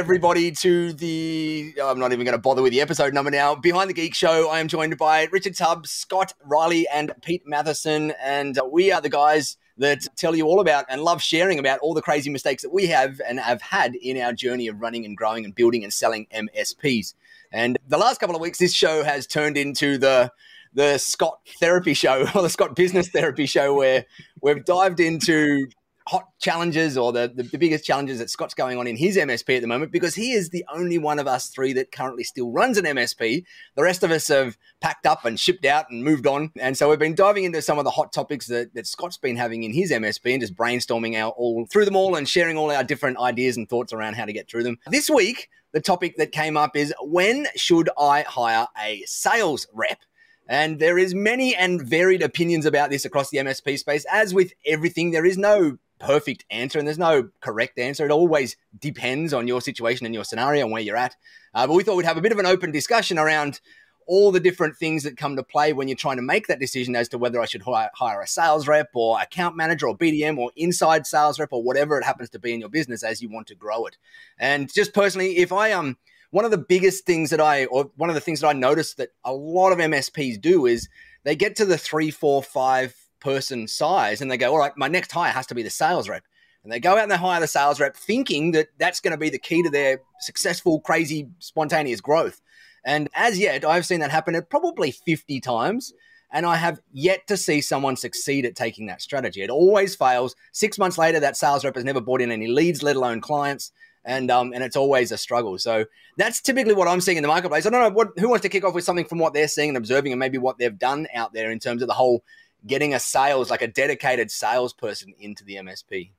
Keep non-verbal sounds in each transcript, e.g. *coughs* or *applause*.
everybody to the. I'm not even going to bother with the episode number now. Behind the Geek Show, I am joined by Richard Tubbs, Scott Riley, and Pete Matheson. And we are the guys that tell you all about and love sharing about all the crazy mistakes that we have and have had in our journey of running and growing and building and selling MSPs. And the last couple of weeks, this show has turned into the the Scott therapy show *laughs* or the Scott business therapy show where we've dived into hot challenges or the, the, the, biggest challenges that Scott's going on in his MSP at the moment because he is the only one of us three that currently still runs an MSP. The rest of us have packed up and shipped out and moved on. And so we've been diving into some of the hot topics that, that Scott's been having in his MSP and just brainstorming out all through them all and sharing all our different ideas and thoughts around how to get through them. This week, the topic that came up is when should I hire a sales rep? And there is many and varied opinions about this across the MSP space. As with everything, there is no perfect answer and there's no correct answer. It always depends on your situation and your scenario and where you're at. Uh, but we thought we'd have a bit of an open discussion around all the different things that come to play when you're trying to make that decision as to whether I should hire, a sales rep or account manager or BDM or inside sales rep or whatever it happens to be in your business as you want to grow it. And just personally, if I um one of the biggest things that I or one of the things that I noticed that a lot of MSPs do is they get to the three, four, five person size and they go, all right, my next hire has to be the sales rep. And they go out and they hire the sales rep thinking that that's going to be the key to their successful, crazy, spontaneous growth. And as yet, I've seen that happen at probably 50 times. And I have yet to see someone succeed at taking that strategy. It always fails. Six months later, that sales rep has never brought in any leads, let alone clients. And um, and it's always a struggle. So that's typically what I'm seeing in the marketplace. I don't know what who wants to kick off with something from what they're seeing and observing, and maybe what they've done out there in terms of the whole getting a sales, like a dedicated salesperson into the MSP.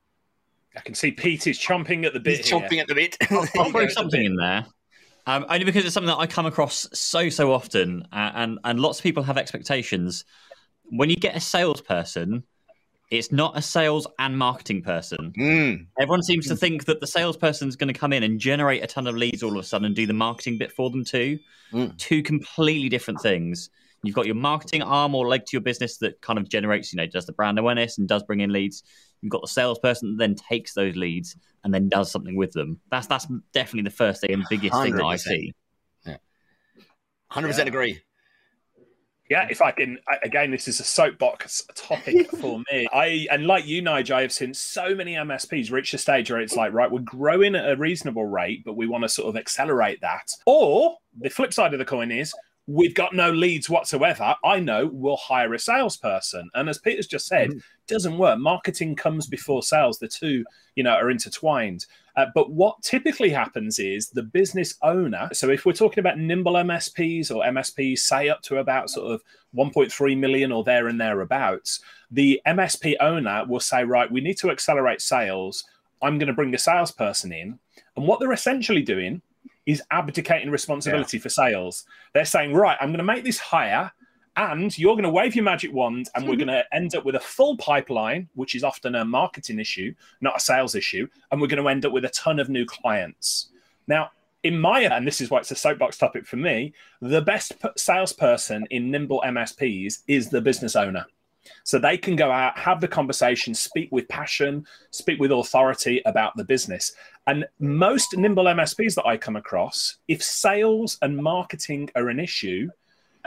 I can see Pete is chomping at the bit. He's chomping at the bit. I'll, I'll *laughs* throw something in there. Um, only because it's something that I come across so so often, uh, and and lots of people have expectations. When you get a salesperson, it's not a sales and marketing person. Mm. Everyone seems to think that the salesperson is going to come in and generate a ton of leads all of a sudden and do the marketing bit for them too. Mm. Two completely different things. You've got your marketing arm or leg to your business that kind of generates, you know, does the brand awareness and does bring in leads. You've got the salesperson that then takes those leads and then does something with them. That's that's definitely the first thing and biggest 100%. thing that I see. Yeah. 100% yeah. agree. Yeah, if I can, again, this is a soapbox topic *laughs* for me. I and like you, Nigel, I have seen so many MSPs reach a stage where it's like, right, we're growing at a reasonable rate, but we want to sort of accelerate that. Or the flip side of the coin is we've got no leads whatsoever. I know we'll hire a salesperson. And as Peter's just said, mm. doesn't work. Marketing comes before sales. The two, you know, are intertwined. Uh, but what typically happens is the business owner. So if we're talking about nimble MSPs or MSPs, say up to about sort of 1.3 million or there and thereabouts, the MSP owner will say, right, we need to accelerate sales. I'm going to bring a salesperson in. And what they're essentially doing is abdicating responsibility yeah. for sales. They're saying, right, I'm going to make this higher, and you're going to wave your magic wand and we're *laughs* going to end up with a full pipeline, which is often a marketing issue, not a sales issue. And we're going to end up with a ton of new clients. Now, in my, and this is why it's a soapbox topic for me, the best salesperson in nimble MSPs is the business owner. So they can go out, have the conversation, speak with passion, speak with authority about the business. And most nimble MSPs that I come across, if sales and marketing are an issue,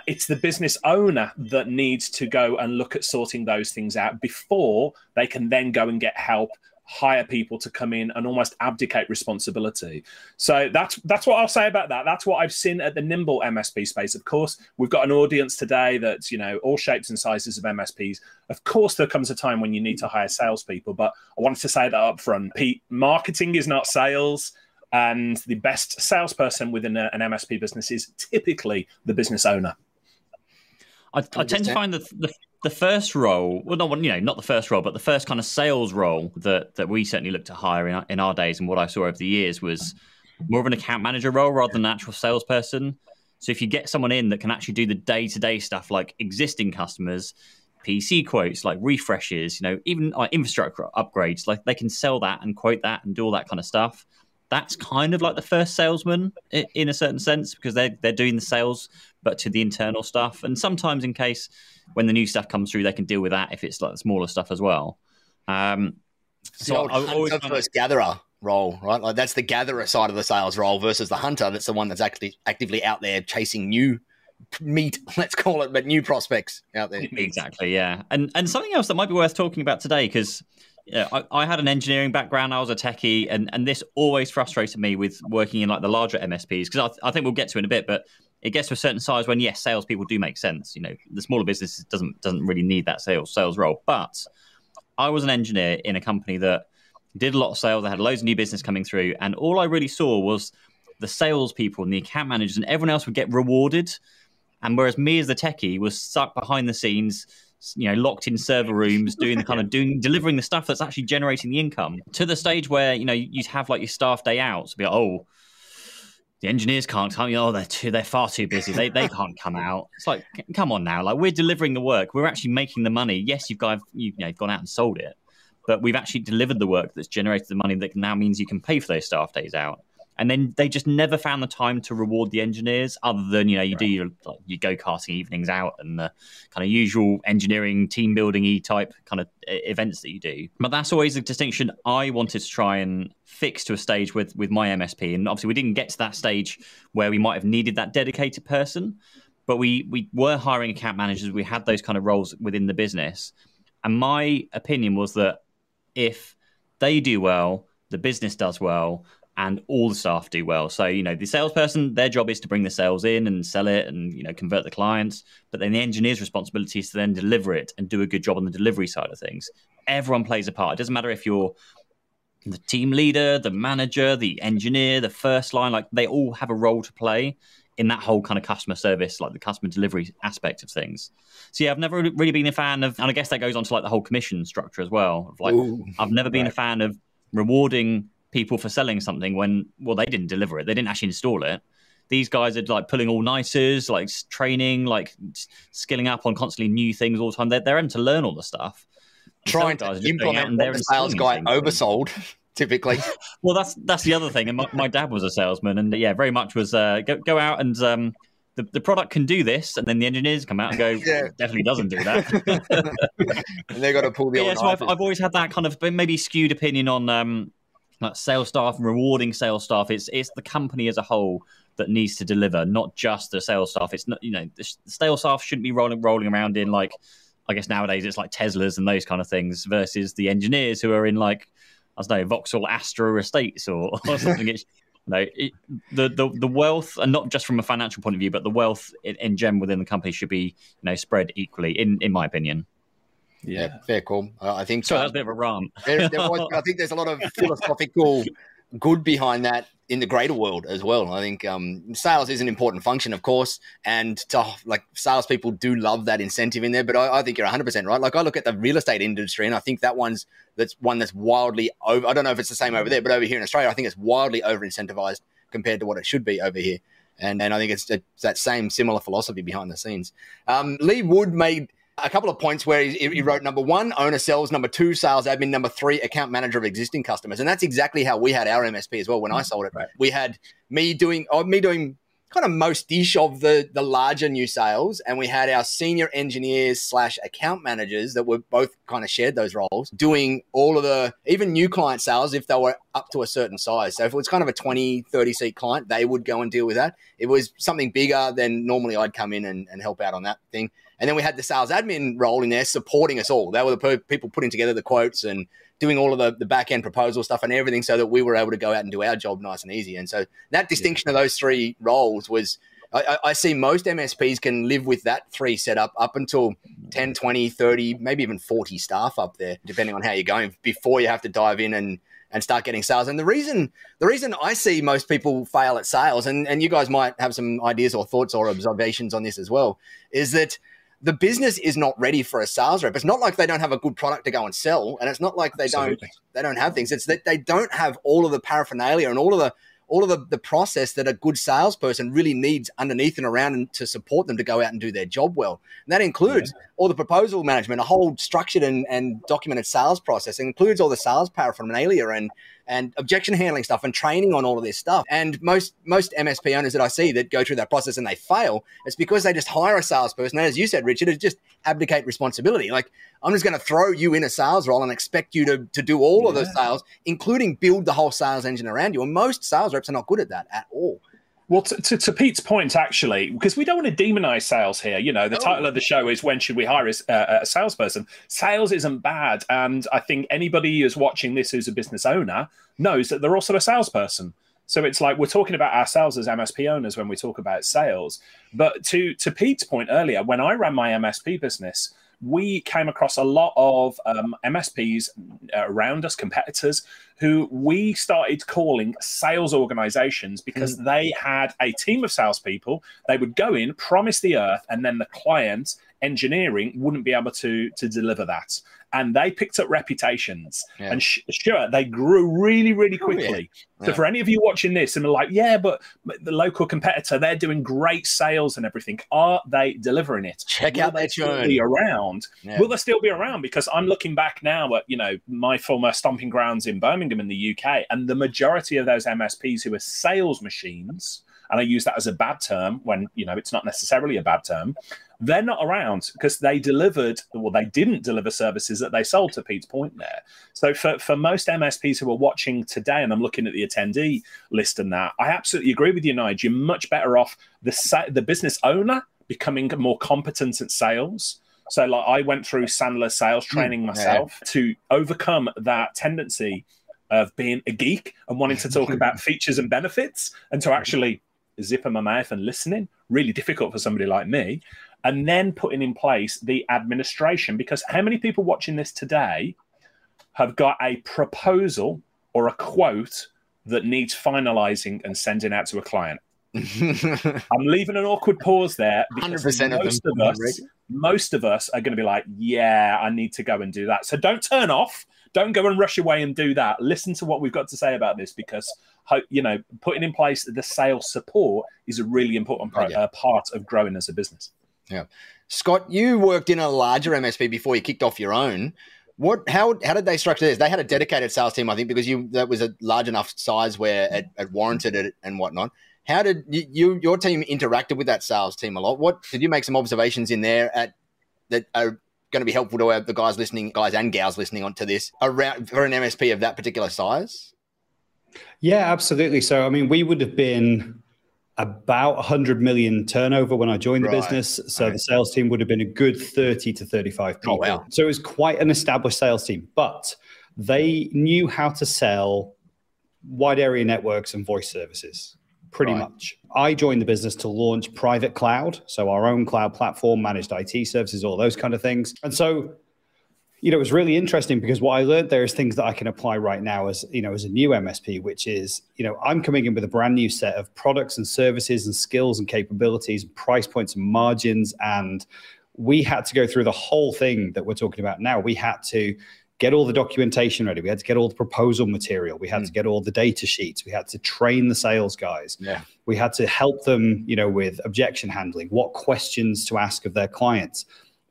it's the business owner that needs to go and look at sorting those things out before they can then go and get help hire people to come in and almost abdicate responsibility. So that's that's what I'll say about that. That's what I've seen at the nimble MSP space. Of course, we've got an audience today that's you know all shapes and sizes of MSPs. Of course, there comes a time when you need to hire salespeople, but I wanted to say that up front. Pete, marketing is not sales. And the best salesperson within a, an MSP business is typically the business owner. I, I tend to find that the, the first role, well, not you know, not the first role, but the first kind of sales role that that we certainly looked to hire in our, in our days, and what I saw over the years was more of an account manager role rather than an actual salesperson. So if you get someone in that can actually do the day to day stuff like existing customers, PC quotes, like refreshes, you know, even like infrastructure upgrades, like they can sell that and quote that and do all that kind of stuff. That's kind of like the first salesman in a certain sense because they're they're doing the sales, but to the internal stuff. And sometimes in case when the new stuff comes through, they can deal with that if it's like smaller stuff as well. Um, so I always first gatherer role, right? Like that's the gatherer side of the sales role versus the hunter. That's the one that's actually actively out there chasing new meat, *laughs* let's call it, but new prospects out there. *laughs* Exactly, yeah. And and something else that might be worth talking about today because yeah, I, I, had an engineering background. I was a techie, and and this always frustrated me with working in like the larger MSPs because I, I, think we'll get to in a bit, but it gets to a certain size when yes, salespeople do make sense. You know, the smaller business doesn't doesn't really need that sales sales role. But I was an engineer in a company that did a lot of sales. I had loads of new business coming through, and all I really saw was the salespeople and the account managers and everyone else would get rewarded. And whereas me as the techie was stuck behind the scenes, you know, locked in server rooms, doing the kind of doing delivering the stuff that's actually generating the income to the stage where you know you'd have like your staff day out. So be like, oh, the engineers can't come. Oh, they're too, they're far too busy. They they can't come out. It's like, come on now, like we're delivering the work. We're actually making the money. Yes, you've got you've, you know, gone out and sold it, but we've actually delivered the work that's generated the money that now means you can pay for those staff days out and then they just never found the time to reward the engineers other than you know you right. do your like, your go-karting evenings out and the kind of usual engineering team building e type kind of events that you do. But that's always a distinction i wanted to try and fix to a stage with with my msp and obviously we didn't get to that stage where we might have needed that dedicated person but we we were hiring account managers. We had those kind of roles within the business. And my opinion was that if they do well the business does well and all the staff do well. So, you know, the salesperson, their job is to bring the sales in and sell it and, you know, convert the clients. But then the engineer's responsibility is to then deliver it and do a good job on the delivery side of things. Everyone plays a part. It doesn't matter if you're the team leader, the manager, the engineer, the first line, like they all have a role to play in that whole kind of customer service, like the customer delivery aspect of things. So yeah, I've never really been a fan of, and I guess that goes on to like the whole commission structure as well. Of like, Ooh, I've never been right. a fan of rewarding people for selling something when well they didn't deliver it. They didn't actually install it. These guys are like pulling all nighters like training like skilling up on constantly new things all the time. They're, they're in to learn all the stuff. Trying to implement what the sales guy oversold *laughs* typically. *laughs* Well that's that's the other thing. And my, my, dad was a salesman and yeah very much was uh, go, go out and um, the, the product can do this, and then the engineers come out and go, yeah. definitely doesn't do that. *laughs* and they got to pull the. yeah, so I've, I've, always had that kind of maybe skewed opinion on um, like sales staff and rewarding sales staff. It's it's the company as a whole that needs to deliver, not just the sales staff. It's not you know the sales staff shouldn't be rolling rolling around in like I guess nowadays it's like Teslas and those kind of things versus the engineers who are in like I don't know Vauxhall Astra estates or, *laughs* or something. it's, you it, the, the the wealth, and not just from a financial point of view, but the wealth in, in general within the company should be you know spread equally, in in my opinion. Yeah. yeah, fair call. Uh, I think so. That's a bit of a rant. there, there was, I think there's a lot of *laughs* philosophical good behind that in the greater world as well. I think um, sales is an important function, of course, and to, like salespeople do love that incentive in there. But I, I, think you're 100 percent right. Like I look at the real estate industry, and I think that one's that's one that's wildly over. I don't know if it's the same over there, but over here in Australia, I think it's wildly over incentivized compared to what it should be over here. And and I think it's, it's that same similar philosophy behind the scenes. Um, Lee Wood made a couple of points where he, he, wrote number one, owner sells, number two, sales admin, number three, account manager of existing customers. And that's exactly how we had our MSP as well when I mm. sold it. Right. We had me doing, oh, me doing kind of most ish of the the larger new sales and we had our senior engineers slash account managers that were both kind of shared those roles doing all of the even new client sales if they were up to a certain size so if it was kind of a 20 30 seat client they would go and deal with that it was something bigger then normally i'd come in and, and help out on that thing and then we had the sales admin role in there supporting us all. They were the people putting together the quotes and doing all of the, the back end proposal stuff and everything so that we were able to go out and do our job nice and easy. And so that distinction yeah. of those three roles was. I, I, see most MSPs can live with that three setup up until 10, 20, 30, maybe even 40 staff up there, depending on how you're going, before you have to dive in and and start getting sales. And the reason the reason I see most people fail at sales, and, and you guys might have some ideas or thoughts or observations on this as well, is that the business is not ready for a sales rep. It's not like they don't have a good product to go and sell, and it's not like they Absolutely. don't they don't have things. It's that they don't have all of the paraphernalia and all of the all of the, the process that a good salesperson really needs underneath and around and to support them to go out and do their job well. And that includes yeah. all the proposal management, a whole structured and, and documented sales process. It includes all the sales paraphernalia and and objection handling stuff and training on all of this stuff. And most most MSP owners that I see that go through that process and they fail, it's because they just hire a salesperson. And as you said, Richard, it's just abdicate responsibility. Like I'm just going to throw you in a sales role and expect you to, to do all yeah. of those sales, including build the whole sales engine around you. And most sales reps are not good at that at all. Well, to, to, to, Pete's point, actually, because we don't want to demonize sales here. You know, the oh. title of the show is "When Should We Hire a, uh, a Salesperson?" Sales isn't bad, and I think anybody who's watching this who's a business owner knows that they're also a salesperson. So it's like we're talking about ourselves as MSP owners when we talk about sales. But to to Pete's point earlier, when I ran my MSP business, we came across a lot of um, MSPs around us, competitors, who we started calling sales organizations because mm. they had a team of salespeople. They would go in, promise the earth, and then the client engineering wouldn't be able to to deliver that. And they picked up reputations. Yeah. and sh- sure they grew really really quickly oh, yeah. so for any of you watching this and are like yeah but the local competitor they're doing great sales and everything. Are they delivering it? Check will out their churn be around? Yeah. will they still be around? Because i'm looking back now at you know my former stomping grounds in birmingham in the uk and the majority of those msps who are sales machines and I use that as a bad term when you know it's not necessarily a bad term. They're not around because they delivered, well, they didn't deliver services that they sold. To Pete's point there, so for for most MSPs who are watching today, and I'm looking at the attendee list and that, I absolutely agree with you, Nigel. You're much better off the the business owner becoming more competent at sales. So, like, I went through Sandler sales hmm, training myself yeah. to overcome that tendency of being a geek and wanting to talk *laughs* about features and benefits and to actually zipping my mouth and listening. Really difficult for somebody like me. And then putting in place the administration. Because how many people watching this today have got a proposal or a quote that needs finalizing and sending out to a client? *laughs* I'm leaving an awkward pause there because 100% most of, of us, most of us are going to be like, "Yeah, I need to go and do that." So don't turn off. Don't go and rush away and do that. Listen to what we've got to say about this because you know, putting in place the sales support is a really important part, yeah. uh, part of growing as a business. Yeah, Scott, you worked in a larger MSP before you kicked off your own. What? How? How did they structure this? They had a dedicated sales team, I think, because you that was a large enough size where it, it warranted it and whatnot. How did you, you, your team interacted with that sales team a lot? What did you make some observations in there at that are going to be helpful to the guys listening, guys and gals listening onto this around for an MSP of that particular size? Yeah, absolutely. So, I mean, we would have been about 100 million turnover when I joined the right. business. So right. the sales team would have been a good 30 to 35 people. Oh, wow. So it was quite an established sales team, but they knew how to sell wide area networks and voice services pretty right. much. I joined the business to launch private cloud, so our own cloud platform, managed IT services, all those kind of things. And so you know, it was really interesting because what I learned there is things that I can apply right now as, you know, as a new MSP, which is, you know, I'm coming in with a brand new set of products and services and skills and capabilities, and price points and margins. And we had to go through the whole thing that we're talking about now. We had to get all the documentation ready. We had to get all the proposal material. We had mm. to get all the data sheets. We had to train the sales guys. Yeah. We had to help them, you know, with objection handling, what questions to ask of their clients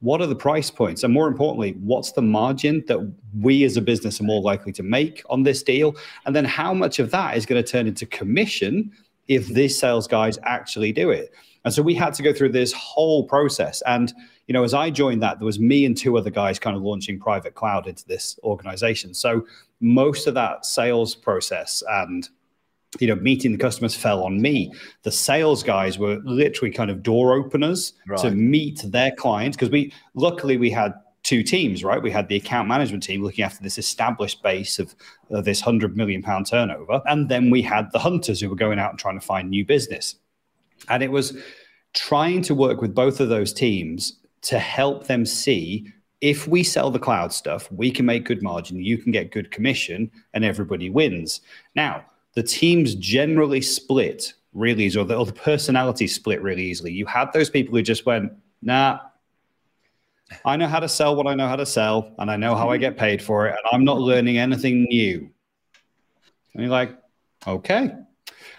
what are the price points? And more importantly, what's the margin that we as a business are more likely to make on this deal? And then how much of that is going to turn into commission if these sales guys actually do it? And so we had to go through this whole process. And, you know, as I joined that, there was me and two other guys kind of launching private cloud into this organization. So most of that sales process and you know, meeting the customers fell on me. The sales guys were literally kind of door openers right. to meet their clients because we luckily we had two teams, right? We had the account management team looking after this established base of uh, this hundred million pound turnover, and then we had the hunters who were going out and trying to find new business. And it was trying to work with both of those teams to help them see if we sell the cloud stuff, we can make good margin, you can get good commission, and everybody wins. Now the teams generally split really easily, or the, or the personality split really easily. You had those people who just went, nah, I know how to sell what I know how to sell, and I know how I mm-hmm. get paid for it, and I'm not learning anything new. And you're like, okay.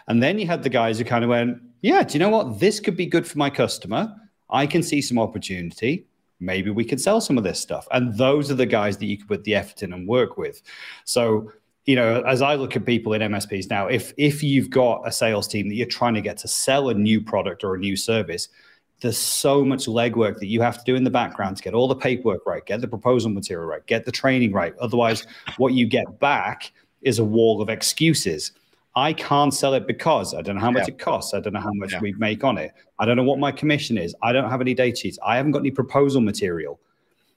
And then you had the guys who kind of went, yeah, do you know what? This could be good for my customer. I can see some opportunity. Maybe we could sell some of this stuff. And those are the guys that you could put the effort in and work with. So you know, as I look at people in MSPs now, if if you've got a sales team that you're trying to get to sell a new product or a new service, there's so much legwork that you have to do in the background to get all the paperwork right, get the proposal material right, get the training right. Otherwise, what you get back is a wall of excuses. I can't sell it because I don't know how much yeah. it costs. I don't know how much yeah. we make on it. I don't know what my commission is. I don't have any data sheets. I haven't got any proposal material.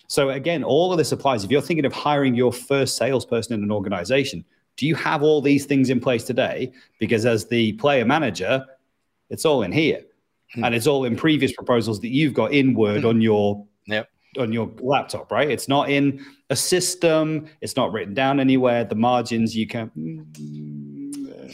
So again, all of this applies. If you're thinking of hiring your first salesperson in an organization, do you have all these things in place today? Because as the player manager, it's all in here. Hmm. And it's all in previous proposals that you've got in Word hmm. on your yep. on your laptop, right? It's not in a system, it's not written down anywhere. The margins you can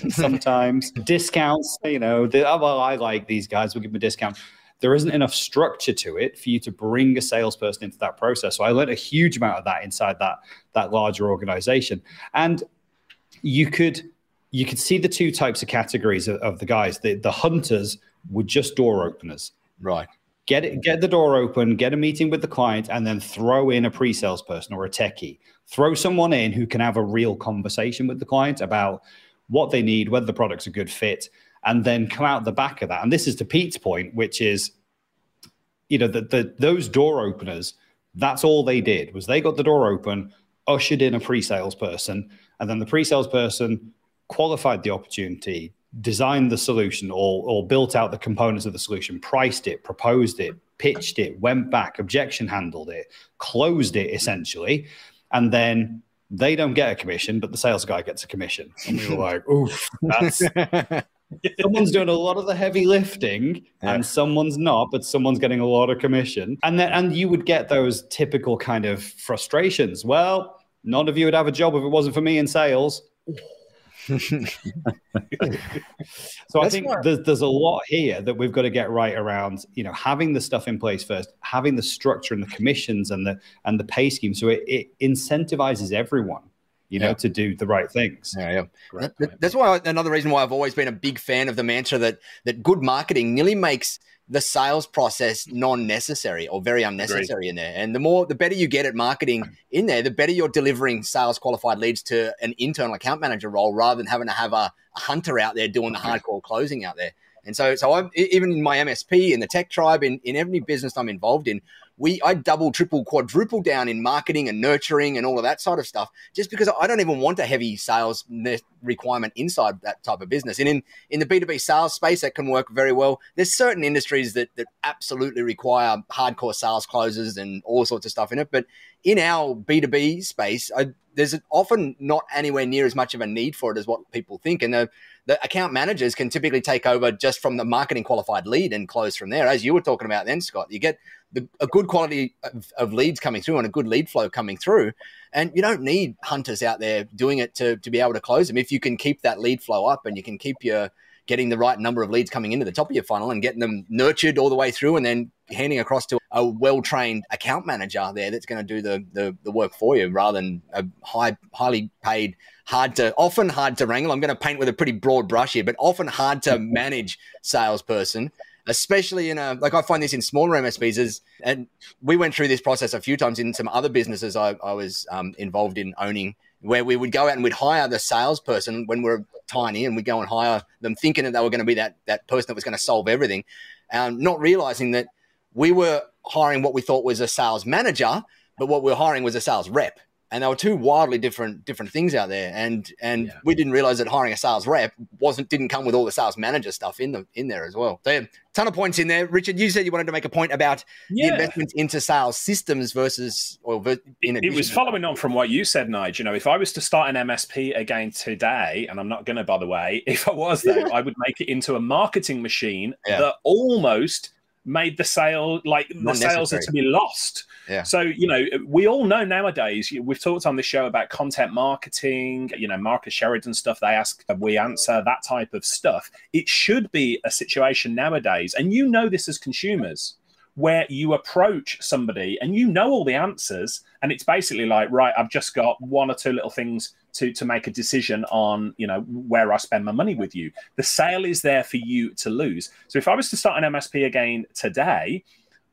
*laughs* sometimes discounts. You know, the, oh, well, I like these guys. We'll give them a discount. There isn't enough structure to it for you to bring a salesperson into that process. So I learned a huge amount of that inside that that larger organization, and you could you could see the two types of categories of, of the guys. The the hunters were just door openers, right? Get it, get the door open, get a meeting with the client, and then throw in a pre-sales person or a techie. Throw someone in who can have a real conversation with the client about what they need, whether the product's a good fit, and then come out the back of that. And this is to Pete's point, which is, you know, that those door openers, that's all they did was they got the door open, ushered in a pre-sales person, and then the pre-sales person qualified the opportunity, designed the solution or, or built out the components of the solution, priced it, proposed it, pitched it, went back, objection handled it, closed it essentially, and then they don't get a commission, but the sales guy gets a commission. And we were like, oof, that's *laughs* someone's doing a lot of the heavy lifting yeah. and someone's not, but someone's getting a lot of commission. And then and you would get those typical kind of frustrations. Well, none of you would have a job if it wasn't for me in sales. *laughs* so That's I think there's, there's a lot here that we've got to get right around, you know, having the stuff in place first, having the structure and the commissions and the and the pay scheme, so it, it incentivizes everyone, you know, yeah. to do the right things. Yeah, yeah. That, that's why another reason why I've always been a big fan of the mantra that that good marketing nearly makes the sales process non-necessary or very unnecessary Agreed. in there. And the more, the better you get at marketing *clears throat* in there, the better you're delivering sales qualified leads to an internal account manager role rather than having to have a, a hunter out there doing the hardcore closing out there. And so, so I'm even in my MSP in the tech tribe in, in every business I'm involved in, we I double, triple, quadruple down in marketing and nurturing and all of that sort of stuff, just because I don't even want a heavy sales requirement inside that type of business. And in in the B two B sales space, that can work very well. There's certain industries that that absolutely require hardcore sales closes and all sorts of stuff in it, but in our B two B space, I, there's often not anywhere near as much of a need for it as what people think, and the the account managers can typically take over just from the marketing qualified lead and close from there. As you were talking about then, Scott, you get the, a good quality of, of, leads coming through and a good lead flow coming through. And you don't need hunters out there doing it to, to be able to close them. If you can keep that lead flow up and you can keep your getting the right number of leads coming into the top of your funnel and getting them nurtured all the way through and then handing across to a well-trained account manager there that's going to do the, the, the work for you rather than a high highly paid hard to often hard to wrangle. I'm going to paint with a pretty broad brush here but often hard to manage salesperson especially in a like I find this in smaller MSPs is, and we went through this process a few times in some other businesses I, I was um, involved in owning, where we would go out and we'd hire the salesperson when we are tiny, and we'd go and hire them thinking that they were going to be that that person that was going to solve everything, um, not realizing that we were hiring what we thought was a sales manager, but what we were hiring was a sales rep and there were two wildly different different things out there. And and yeah. we didn't realize that hiring a sales rep wasn't didn't come with all the sales manager stuff in the in there as well. So yeah, ton of points in there. Richard you said you wanted to make a point about yeah. the investments into sales systems versus or in it was following on from what you said nige you know if i was to start an msp again today and i'm not going to by the way *laughs* if i was though i would make it into a marketing machine that almost made the sale like the sales are to be lost. Yeah. So you know, we all know nowadays. We've talked on the show about content marketing. You know, Marcus Sheridan stuff. They ask, we answer that type of stuff. It should be a situation nowadays, and you know this as consumers where you approach somebody and you know all the answers and it's basically like right i've just got one or two little things to to make a decision on you know where i spend my money with you the sale is there for you to lose so if i was to start an msp again today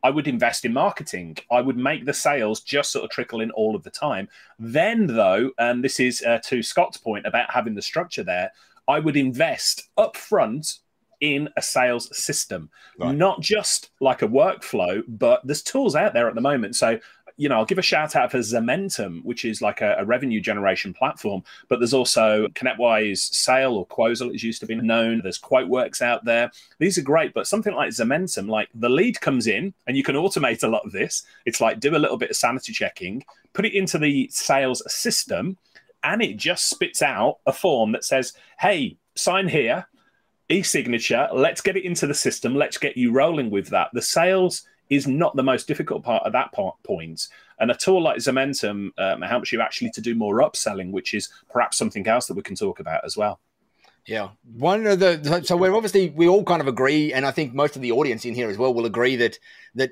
I would invest in marketing. I would make the sales just sort of trickle in all of the time. Then, though, and this is uh, to Scott's point about having the structure there, I would invest up front in a sales system, right. not just like a workflow, but there's tools out there at the moment. So you know, I'll give a shout out for Zomentum, which is like a, a revenue generation platform. But there's also ConnectWise Sell or Quosal, as used to be known. There's QuoteWorks out there. These are great, but something like Zomentum, like the lead comes in, and you can automate a lot of this. It's like do a little bit of sanity checking, put it into the sales system, and it just spits out a form that says, "Hey, sign here." e-signature let's get it into the system let's get you rolling with that the sales is not the most difficult part at that point. And a tool like Zomentum um, helps you actually to do more upselling, which is perhaps something else that we can talk about as well. Yeah, one of the so we're obviously we all kind of agree, and I think most of the audience in here as well will agree that that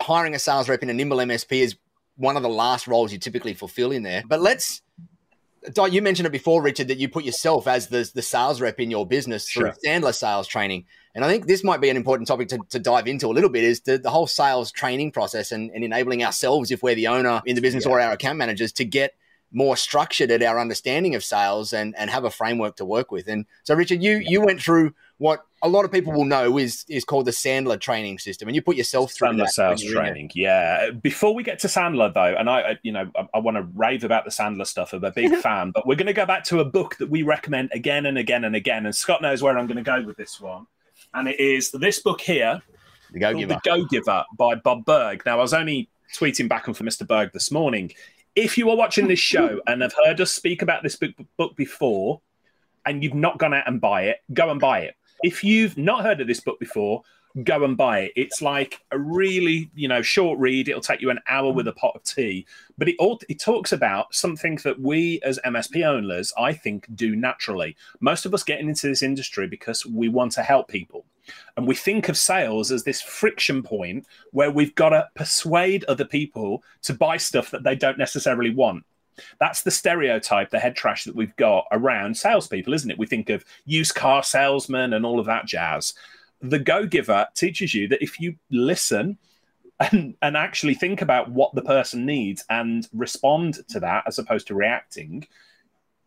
hiring a sales rep in a nimble MSP is one of the last roles you typically fulfill in there. But let's you mentioned it before, Richard, that you put yourself as the, the sales rep in your business through sure. Sandler sales training. And I think this might be an important topic to, to dive into a little bit is the, the whole sales training process and, and enabling ourselves, if we're the owner in the business yeah. or our account managers, to get more structured at our understanding of sales and, and have a framework to work with. And so, Richard, you you went through what a lot of people will know is is called the Sandler training system, and you put yourself through Sandler sales training. Yeah. Before we get to Sandler, though, and I, you know, I, I want to rave about the Sandler stuff. I'm a big *laughs* fan, but we're going to go back to a book that we recommend again and again and again. And Scott knows where I'm going to go with this one, and it is this book here, The Go Giver, The Go Giver by Bob Burg. Now, I was only tweeting back and for Mr. Burg this morning. If you are watching this show *laughs* and have heard us speak about this book, book before, and you've not gone out and buy it, go and buy it if you've not heard of this book before, go and buy it. It's like a really, you know, short read. It'll take you an hour with a pot of tea, but it all it talks about something that we as MSP owners, I think, do naturally. Most of us getting into this industry because we want to help people. And we think of sales as this friction point where we've got to persuade other people to buy stuff that they don't necessarily want. That's the stereotype, the head trash that we've got around salespeople, isn't it? We think of used car salesmen and all of that jazz. The Go Giver teaches you that if you listen and, and actually think about what the person needs and respond to that as opposed to reacting,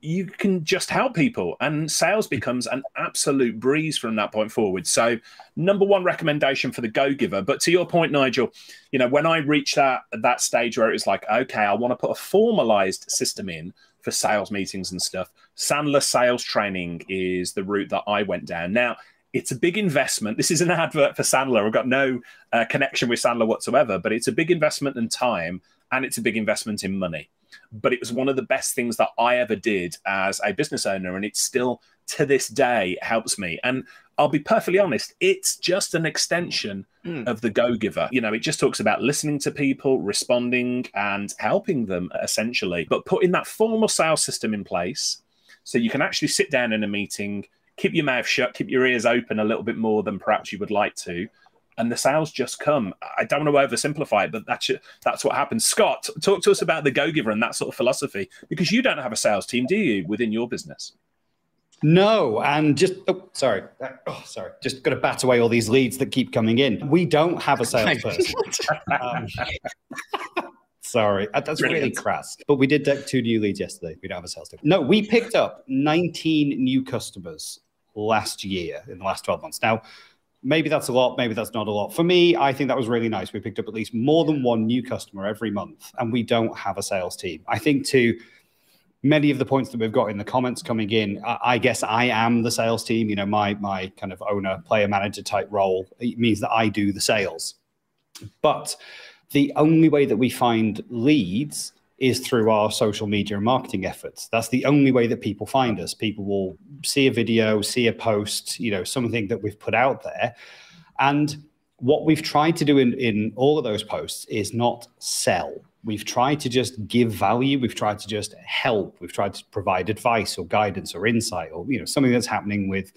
you can just help people and sales becomes an absolute breeze from that point forward. So number one recommendation for the go giver but to your point nigel you know when i reached that that stage where it was like okay i want to put a formalized system in for sales meetings and stuff sandler sales training is the route that i went down. Now it's a big investment. This is an advert for Sandler. I've got no uh, connection with Sandler whatsoever, but it's a big investment in time and it's a big investment in money but it was one of the best things that I ever did as a business owner. And it still to this day helps me. And I'll be perfectly honest, it's just an extension mm. of the Go Giver. You know, it just talks about listening to people, responding, and helping them essentially, but putting that formal sales system in place so you can actually sit down in a meeting, keep your mouth shut, keep your ears open a little bit more than perhaps you would like to, and the sales just come. I don't want to oversimplify it, but that's that's what happens. Scott, talk to us about the Go Giver and that sort of philosophy, because you don't have a sales team, do you, within your business? No, and just oh, sorry, oh, sorry, just got to bat away all these leads that keep coming in. We don't have a salesperson. *laughs* um, *laughs* sorry, that's Brilliant. really crass. But we did take two new leads yesterday. We don't have a sales team. No, we picked up 19 new customers last year in the last 12 months. Now, maybe that's a lot, maybe that's not a lot. For me, I think that was really nice. We picked up at least more than one new customer every month, and we don't have a sales team. I think to many of the points that we've got in the comments coming in, I, guess I am the sales team. You know, my my kind of owner, player manager type role it means that I do the sales. But the only way that we find leads is through our social media and marketing efforts. That's the only way that people find us. People will see a video, see a post, you know, something that we've put out there. And what we've tried to do in, in all of those posts is not sell. We've tried to just give value. We've tried to just help. We've tried to provide advice or guidance or insight or, you know, something that's happening with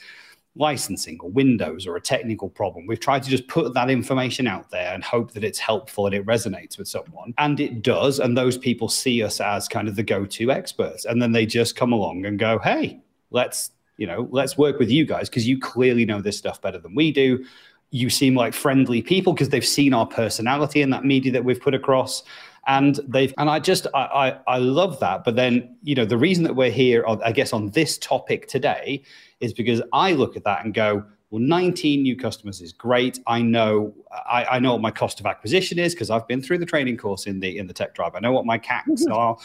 licensing or Windows or a technical problem. We've tried to just put that information out there and hope that it's helpful and it resonates with someone. And it does. And those people see us as kind of the go to experts. And then they just come along and go, hey, let's, you know, let's work with you guys because you clearly know this stuff better than we do. you seem like friendly people because they've seen our personality in that media that we've put across and they've and i just I, I, I love that but then you know the reason that we're here i guess on this topic today is because i look at that and go well 19 new customers is great i know i, I know what my cost of acquisition is because i've been through the training course in the in the tech tribe. i know what my cacs mm-hmm. are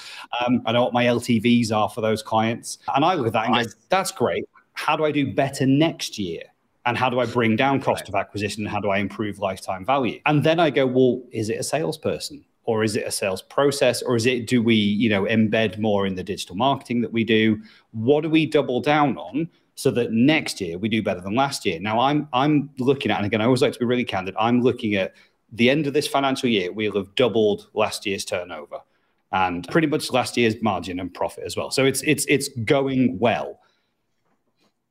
um, i know what my ltvs are for those clients and i look at that and go that's great how do i do better next year and how do I bring down cost of acquisition and how do I improve lifetime value? And then I go, well, is it a salesperson? Or is it a sales process? Or is it do we, you know, embed more in the digital marketing that we do? What do we double down on so that next year we do better than last year? Now I'm I'm looking at, and again, I always like to be really candid, I'm looking at the end of this financial year, we'll have doubled last year's turnover and pretty much last year's margin and profit as well. So it's it's it's going well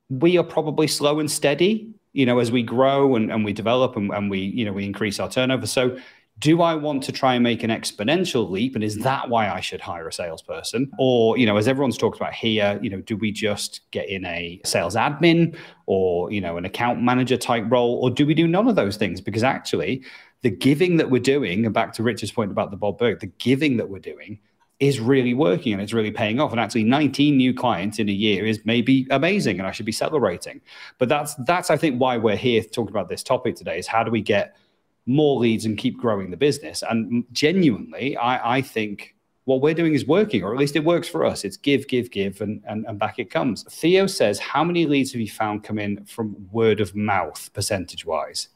we are probably slow and steady, you know, as we grow and, and we develop and, and we, you know, we increase our turnover. So do I want to try and make an exponential leap? And is that why I should hire a salesperson? Or, you know, as everyone's talked about here, you know, do we just get in a sales admin or, you know, an account manager type role? Or do we do none of those things? Because actually, the giving that we're doing, and back to Richard's point about the Bob Burg, the giving that we're doing is really working and it's really paying off. And actually, 19 new clients in a year is maybe amazing, and I should be celebrating. But that's that's I think why we're here talking about this topic today is how do we get more leads and keep growing the business? And genuinely, I, I think what we're doing is working, or at least it works for us. It's give, give, give, and, and, and back it comes. Theo says, How many leads have you found come in from word of mouth percentage wise?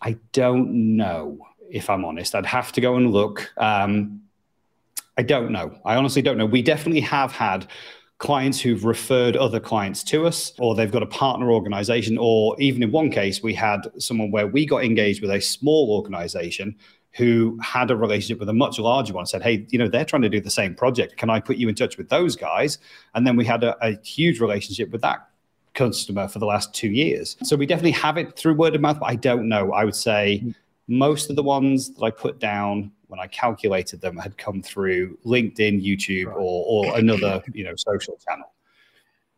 I don't know, if I'm honest. I'd have to go and look. Um, I don't know. I honestly don't know. We definitely have had clients who've referred other clients to us, or they've got a partner organization, or even in one case, we had someone where we got engaged with a small organization who had a relationship with a much larger one said hey you know they're trying to do the same project. Can i put you in touch with those guys? And then we had a, a huge relationship with that customer for the last two years. So we definitely have it through word of mouth but i don't know. I would say most of the ones that i put down when I calculated them had come through LinkedIn, YouTube, right. or, or another *coughs* you know social channel.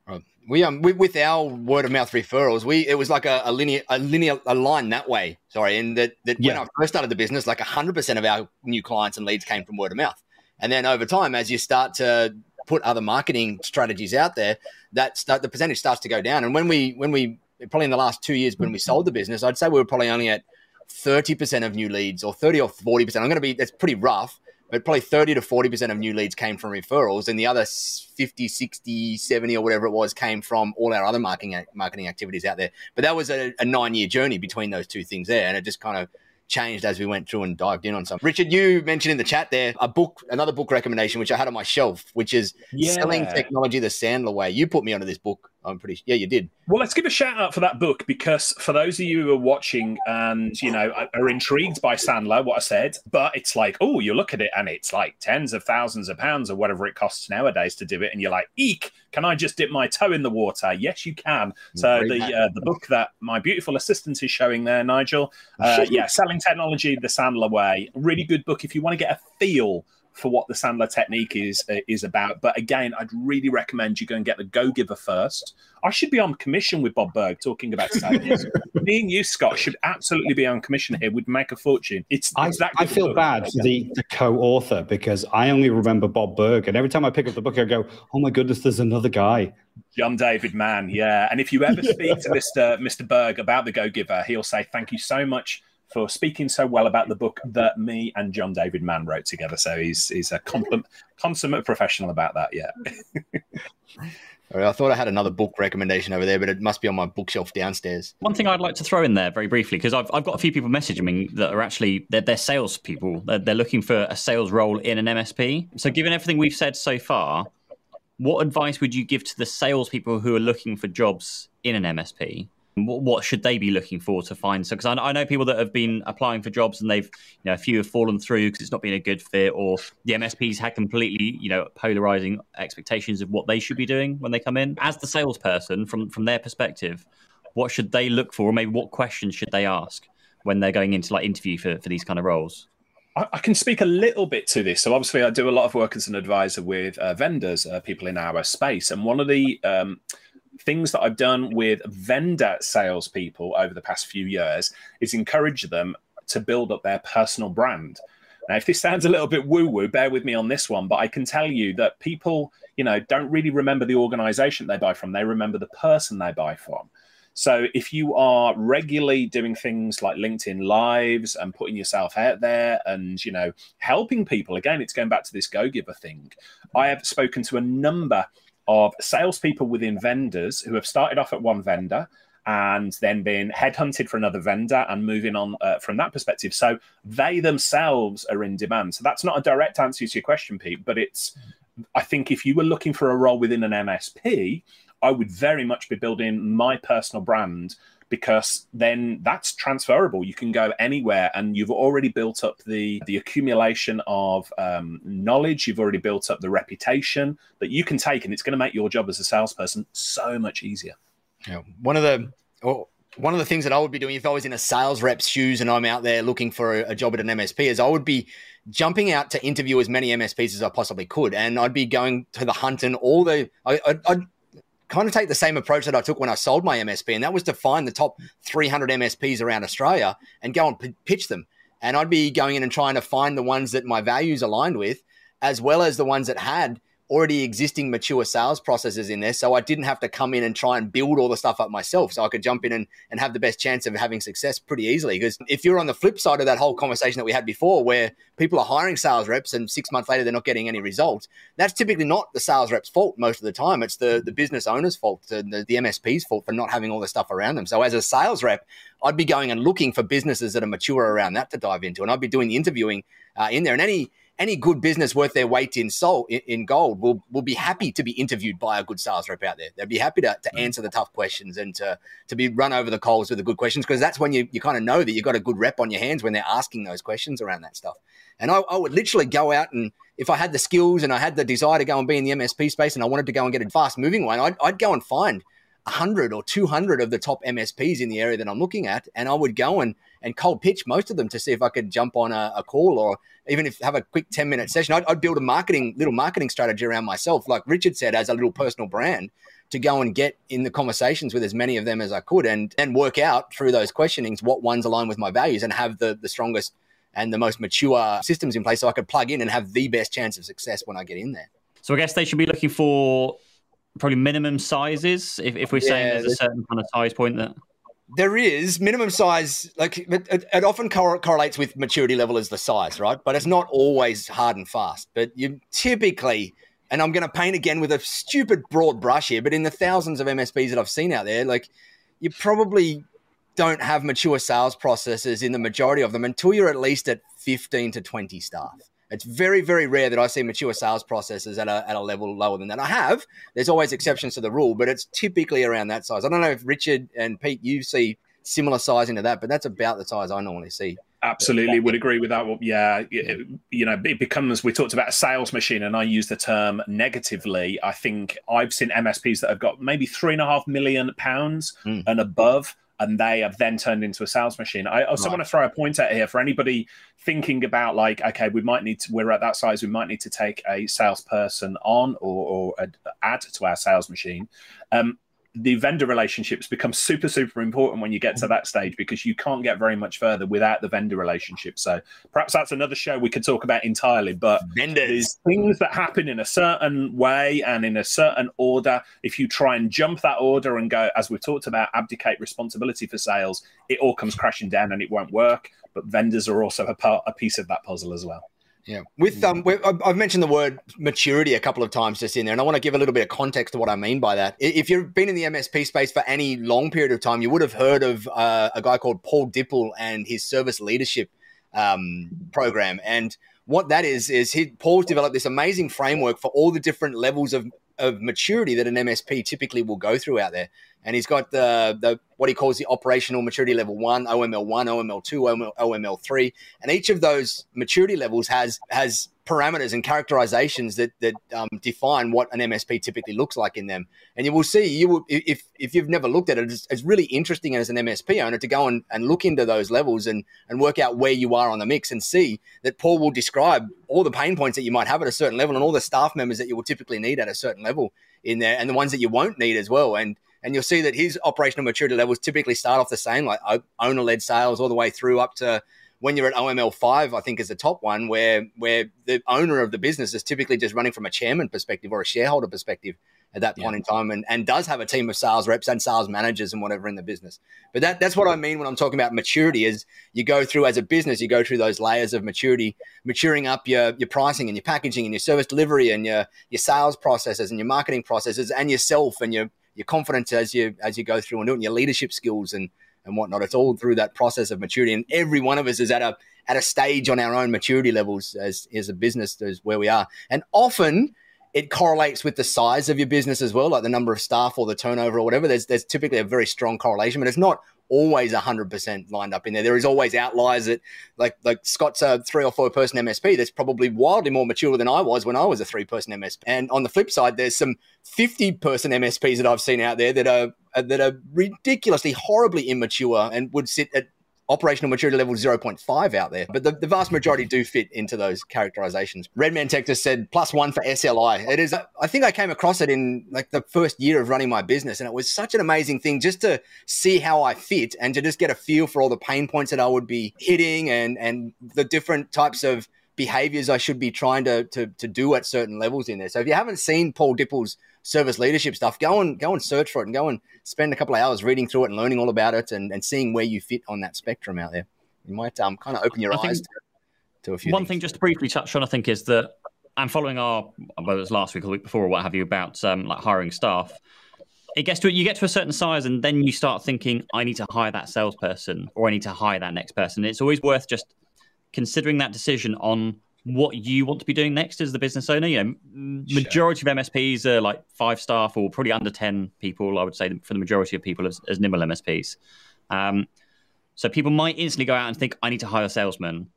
Right. We um we, with our word of mouth referrals, we it was like a, a, linear a linear a line that way. Sorry, and that, that yeah. when I first started the business, like hundred percent of our new clients and leads came from word of mouth, and then over time, as you start to put other marketing strategies out there, that start, the percentage starts to go down. And when we when we probably in the last two years when we sold the business, I'd say we were probably only at 30% of new leads or 30 or 40%. I'm going to be, that's pretty rough, but probably 30 to 40% of new leads came from referrals. And the other 50, 60, 70 or whatever it was came from all our other marketing, marketing activities out there. But that was a, a nine year journey between those two things there. And it just kind of, changed as we went through and dived in on some. Richard, you mentioned in the chat there a book, another book recommendation, which I had on my shelf, which is yeah. Selling Technology the Sandler Way. You put me onto this book. I'm pretty, yeah, you did. Well, let's give a shout out for that book because for those of you who are watching and you know are intrigued by Sandler, what I said, but it's like, oh, you look at it and it's like tens of thousands of pounds or whatever it costs nowadays to do it, and you're like, eek, can I just dip my toe in the water? Yes, you can. So the uh, the book that my beautiful assistant is showing there, Nigel, uh, *laughs* yeah, selling technology the Sandler way, really good book if you want to get a feel for what the Sandler technique is uh, is about. But again, I'd really recommend you go and get the Go Giver first. I should be on commission with Bob Burg talking about sales. *laughs* Me and you, Scott, should absolutely be on commission here. We'd make a fortune. It's, I, I feel bad for the, the co-author because I only remember Bob Burg, and every time I pick up the book, I go, "Oh my goodness, there's another guy." John David Mann, yeah. And if you ever *laughs* speak to Mr. Mr. Burg about the Go Giver, he'll say, "Thank you so much." For speaking so well about the book that me and John David Mann wrote together. So he's he's a compliment, consummate professional about that. Yeah. *laughs* I thought I had another book recommendation over there, but it must be on my bookshelf downstairs. One thing I'd like to throw in there very briefly, because I've, I've got a few people messaging me that are actually, they're, they're sales people. They're, they're looking for a sales role in an MSP. So given everything we've said so far, what advice would you give to the salespeople who are looking for jobs in an MSP? What, should they be looking for to find? So, because I, I, know people that have been applying for jobs and they've, you know, a few have fallen through because it's not been a good fit, or the MSPs had completely, you know, polarizing expectations of what they should be doing when they come in. As the salesperson, from from their perspective, what should they look for, or maybe what questions should they ask when they're going into like interview for for these kind of roles? I, can speak a little bit to this. So obviously, I do a lot of work as an advisor with uh, vendors, uh, people in our space, and one of the um, things that I've done with vendor salespeople over the past few years is encourage them to build up their personal brand. Now, if this sounds a little bit woo woo, bear with me on this one, but I can tell you that people, you know, don't really remember the organization they buy from, they remember the person they buy from. So if you are regularly doing things like LinkedIn lives and putting yourself out there and you know helping people, again, it's going back to this go giver thing. I have spoken to a number of salespeople within vendors who have started off at one vendor and then been headhunted for another vendor and moving on uh, from that perspective. So they themselves are in demand. So that's not a direct answer to your question, Pete, but it's, I think if you were looking for a role within an MSP, I would very much be building my personal brand because then that's transferable. You can go anywhere, and you've already built up the the accumulation of um, knowledge. You've already built up the reputation that you can take, and it's going to make your job as a salesperson so much easier. Yeah, one of the well, one of the things that I would be doing if I was in a sales rep's shoes and I'm out there looking for a, a job at an MSP is I would be jumping out to interview as many MSPs as I possibly could, and I'd be going to the hunt and all the I, I'd kind of take the same approach that I took when I sold my MSP, and that was to find the top 300 MSPs around Australia and go and p- pitch them. And I'd be going in and trying to find the ones that my values aligned with, as well as the ones that had already existing mature sales processes in there. So I didn't have to come in and try and build all the stuff up myself. So I could jump in and, and have the best chance of having success pretty easily. Because if you're on the flip side of that whole conversation that we had before, where people are hiring sales reps and six months later they're not getting any results, that's typically not the sales rep's fault most of the time. It's the, the business owner's fault, the, the, MSP's fault for not having all the stuff around them. So as a sales rep, I'd be going and looking for businesses that are mature around that to dive into. And I'd be doing the interviewing uh, in there. And any any good business worth their weight in soul in, gold will will be happy to be interviewed by a good sales rep out there. They'd be happy to, to mm. answer the tough questions and to to be run over the coals with the good questions because that's when you, you kind of know that you've got a good rep on your hands when they're asking those questions around that stuff. And I, I would literally go out and if I had the skills and I had the desire to go and be in the MSP space and I wanted to go and get a fast moving one, I'd, I'd go and find 100 or 200 of the top MSPs in the area that I'm looking at. And I would go and, and cold pitch most of them to see if I could jump on a, a call or even if have a quick 10 minute session. I'd, I'd, build a marketing, little marketing strategy around myself, like Richard said, as a little personal brand to go and get in the conversations with as many of them as I could and, and work out through those questionings what ones align with my values and have the, the strongest and the most mature systems in place so I could plug in and have the best chance of success when I get in there. So I guess they should be looking for probably minimum sizes if, if we're yeah, saying there's a certain kind of size point that there is minimum size like it, it often cor- correlates with maturity level as the size right? But it's not always hard and fast. But you typically and i'm going to paint again with a stupid broad brush here but in the thousands of msps that i've seen out there like you probably don't have mature sales processes in the majority of them until you're at least at 15 to 20 staff it's very, very rare that I see mature sales processes at a, at a level lower than that. I have. There's always exceptions to the rule, but it's typically around that size. I don't know if Richard and Pete, you see similar size into that, but that's about the size I normally see. Absolutely, would agree with that. Well, yeah, it, you know, it becomes. We talked about a sales machine, and I use the term negatively. I think I've seen MSPs that have got maybe three and a half million pounds mm. and above, and they have then turned into a sales machine. I also right. want to throw a point out here for anybody thinking about like, okay, we might need to, we're at that size, we might need to take a salesperson on or, or add to our sales machine. Um, the vendor relationships become super super important when you get to that stage because you can't get very much further without the vendor relationship. So perhaps that's another show we could talk about entirely but vendors. there's things that happen in a certain way and in a certain order. If you try and jump that order and go as we've talked about abdicate responsibility for sales it all comes crashing down and it won't work. But vendors are also a part a piece of that puzzle as well yeah, with um, I've mentioned the word maturity a couple of times just in there, and I want to give a little bit of context to what I mean by that. If you've been in the MSP space for any long period of time, you would have heard of uh, a guy called Paul Dippell and his service leadership um, program. And what that is is he Paul's developed this amazing framework for all the different levels of of maturity that an MSP typically will go through out there. And he's got the the what he calls the operational maturity level one, OML one, OML two, OML, OML three, and each of those maturity levels has has parameters and characterizations that that um, define what an MSP typically looks like in them. And you will see you will if if you've never looked at it, it's, it's really interesting as an MSP owner to go and, and look into those levels and and work out where you are on the mix and see that Paul will describe all the pain points that you might have at a certain level and all the staff members that you will typically need at a certain level in there and the ones that you won't need as well. And and you'll see that his operational maturity levels typically start off the same, like owner led sales all the way through up to when you're at OML five, I think is the top one where where the owner of the business is typically just running from a chairman perspective or a shareholder perspective at that point yeah. in time and, and does have a team of sales reps and sales managers and whatever in the business. But that, that's what I mean when I'm talking about maturity is you go through as a business, you go through those layers of maturity, maturing up your, your pricing and your packaging and your service delivery and your, your sales processes and your marketing processes and yourself and your, your confidence as you, as you go through and doing your leadership skills and, and whatnot. It's all through that process of maturity. And every one of us is at a, at a stage on our own maturity levels as, as a business as where we are. And often it correlates with the size of your business as well, like the number of staff or the turnover or whatever. There's there's typically a very strong correlation, but it's not always 100% lined up in there. There is always outliers that, like like Scott's a three or four person MSP that's probably wildly more mature than I was when I was a three person MSP. And on the flip side, there's some 50 person MSPs that I've seen out there that are that are ridiculously horribly immature and would sit at operational maturity level 0.5 out there, but the, the vast majority do fit into those characterizations. Redman Tech just said plus one for SLI. It is, I think I came across it in like the first year of running my business, and it was such an amazing thing just to see how I fit and to just get a feel for all the pain points that I would be hitting and and the different types of behaviors I should be trying to, to, to do at certain levels in there. So if you haven't seen Paul Dippell's service leadership stuff, go and go and search for it and go and spend a couple of hours reading through it and learning all about it and, and seeing where you fit on that spectrum out there. You might um, kind of open your I eyes to, to, a few. One things. thing just to briefly touch on, I think, is that I'm following our whether it was last week or week before or what have you about um, like hiring staff. It gets to you get to a certain size, and then you start thinking, I need to hire that salesperson, or I need to hire that next person. It's always worth just considering that decision on what you want to be doing next as the business owner. You know, majority sure. of MSPs are like five staff or probably under ten people. I would say for the majority of people as, as nimble MSPs. Um, so people might instantly go out and think, I need to hire a salesman.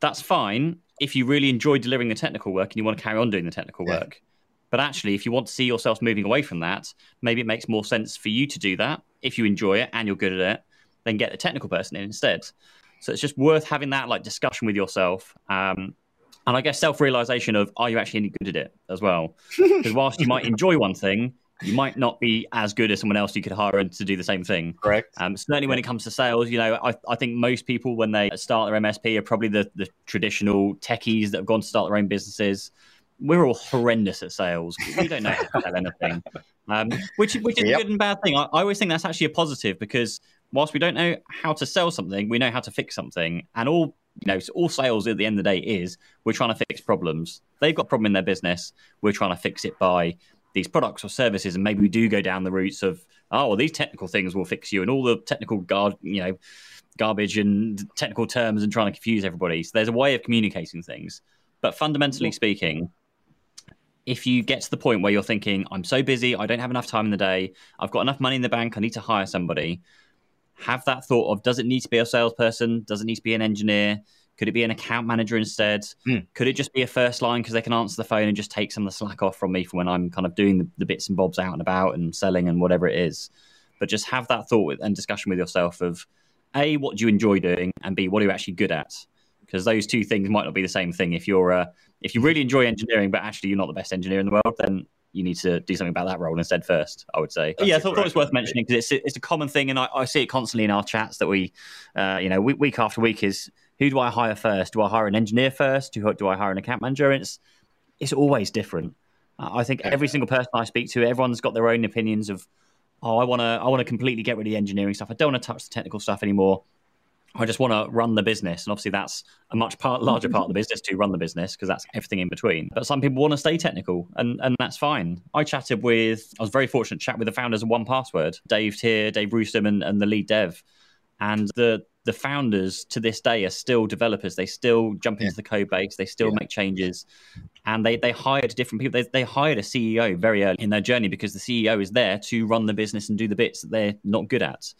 That's fine if you really enjoy delivering the technical work and you want to carry on doing the technical yeah. work. But actually, if you want to see yourself moving away from that, maybe it makes more sense for you to do that if you enjoy it and you're good at it, then get the technical person in instead. So it's just worth having that like discussion with yourself. Um, and I guess self realization of are you actually any good at it as well? *laughs* Because whilst you might enjoy one thing, you might not be as good as someone else you could hire to do the same thing. Correct. Um, certainly, when it comes to sales, you know, I, I think most people when they start their MSP are probably the, the traditional techies that have gone to start their own businesses. We're all horrendous at sales. We don't know how to sell anything, *laughs* um, which which is yep. a good and bad thing. I, I always think that's actually a positive because whilst we don't know how to sell something, we know how to fix something. And all you know, all sales at the end of the day is we're trying to fix problems. They've got a problem in their business. We're trying to fix it by these products or services, and maybe we do go down the routes of oh, well, these technical things will fix you, and all the technical guard, you know, garbage and technical terms, and trying to confuse everybody. So there's a way of communicating things, but fundamentally speaking, if you get to the point where you're thinking, I'm so busy, I don't have enough time in the day, I've got enough money in the bank, I need to hire somebody, have that thought of does it need to be a salesperson? Does it need to be an engineer? Could it be an account manager instead? Mm. Could it just be a first line because they can answer the phone and just take some of the slack off from me for when I'm kind of doing the, the bits and bobs out and about and selling and whatever it is? But just have that thought and discussion with yourself of A, what do you enjoy doing? And B, what are you actually good at? Because those two things might not be the same thing. If you're uh, if you really enjoy engineering, but actually you're not the best engineer in the world, then you need to do something about that role instead first. I would say. That's yeah, I thought, thought it was worth mentioning because it's it's a common thing, and I, I, see it constantly in our chats that we, uh, you know, week, week after week is who do I hire first? Do I hire an engineer first? Do, do I hire an account manager? And it's it's always different. I think every single person I speak to, everyone's got their own opinions of, oh, I want to I want to completely get rid of the engineering stuff. I don't want to touch the technical stuff anymore. I just want to run the business. And obviously, that's a much part, larger part of the *laughs* business to run the business because that's everything in between. But some people want to stay technical, and, and that's fine. I chatted with, I was very fortunate to chat with the founders of 1Password, Dave Teare, Dave Roustem, and, and the lead dev. And the the founders to this day are still developers. They still jump into yeah. the code base. They still yeah. make changes, and they they hired different people. They, they hired a CEO very early in their journey because the CEO is there to run the business and do the bits that they're not good at.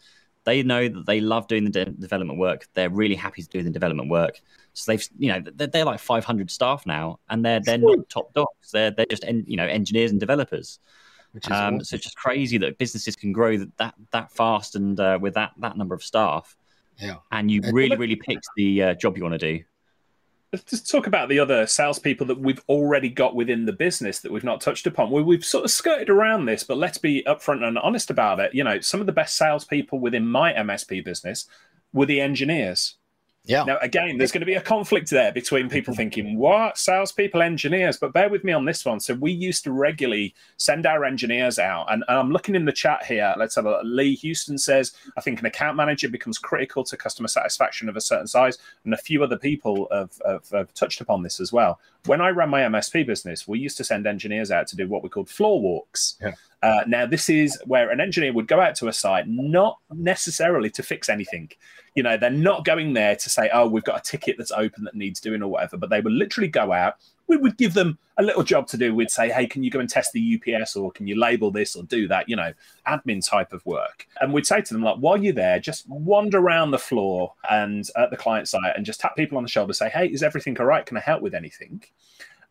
They know that they love doing the de- development work. They're really happy to do the development work. So they've, you know, they're, they're like 500 staff now, and they're they're not top dogs. They're they're just en- you know engineers and developers. Um, awesome. So it's just crazy that businesses can grow that that that fast and uh, with that that number of staff. Yeah. And you really really picked the uh, job you want to do. Let's talk about the other salespeople that we've already got within the business that we've not touched upon. We, we've sort of skirted around this, but let's be upfront and honest about it. You know, some of the best salespeople within my MSP business were the engineers. Yeah. Now, again, there's going to be a conflict there between people mm-hmm. thinking, what? Salespeople, engineers. But bear with me on this one. So, we used to regularly send our engineers out. And, and I'm looking in the chat here. Let's have a Lee Houston says, I think an account manager becomes critical to customer satisfaction of a certain size. And a few other people have, have, have touched upon this as well. When I ran my MSP business, we used to send engineers out to do what we called floor walks. Yeah. Uh, now, this is where an engineer would go out to a site, not necessarily to fix anything. You know, they're not going there to say, oh, we've got a ticket that's open that needs doing or whatever, but they would literally go out. We would give them a little job to do. We'd say, hey, can you go and test the UPS or can you label this or do that? You know, admin type of work. And we'd say to them, like, while you're there, just wander around the floor and at the client site and just tap people on the shoulder, say, hey, is everything all right? Can I help with anything?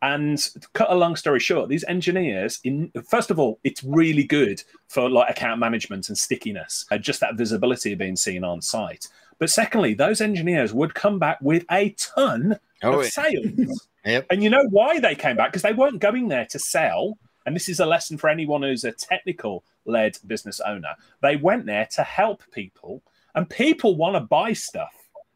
And to cut a long story short, these engineers, in first of all, it's really good for like account management and stickiness, and just that visibility of being seen on site. But secondly, those engineers would come back with a ton Oh, of sales. Yep. And you know why they came back? Because they weren't going there to sell. And this is a lesson for anyone who's a technical led business owner. They went there to help people, and people want to buy stuff,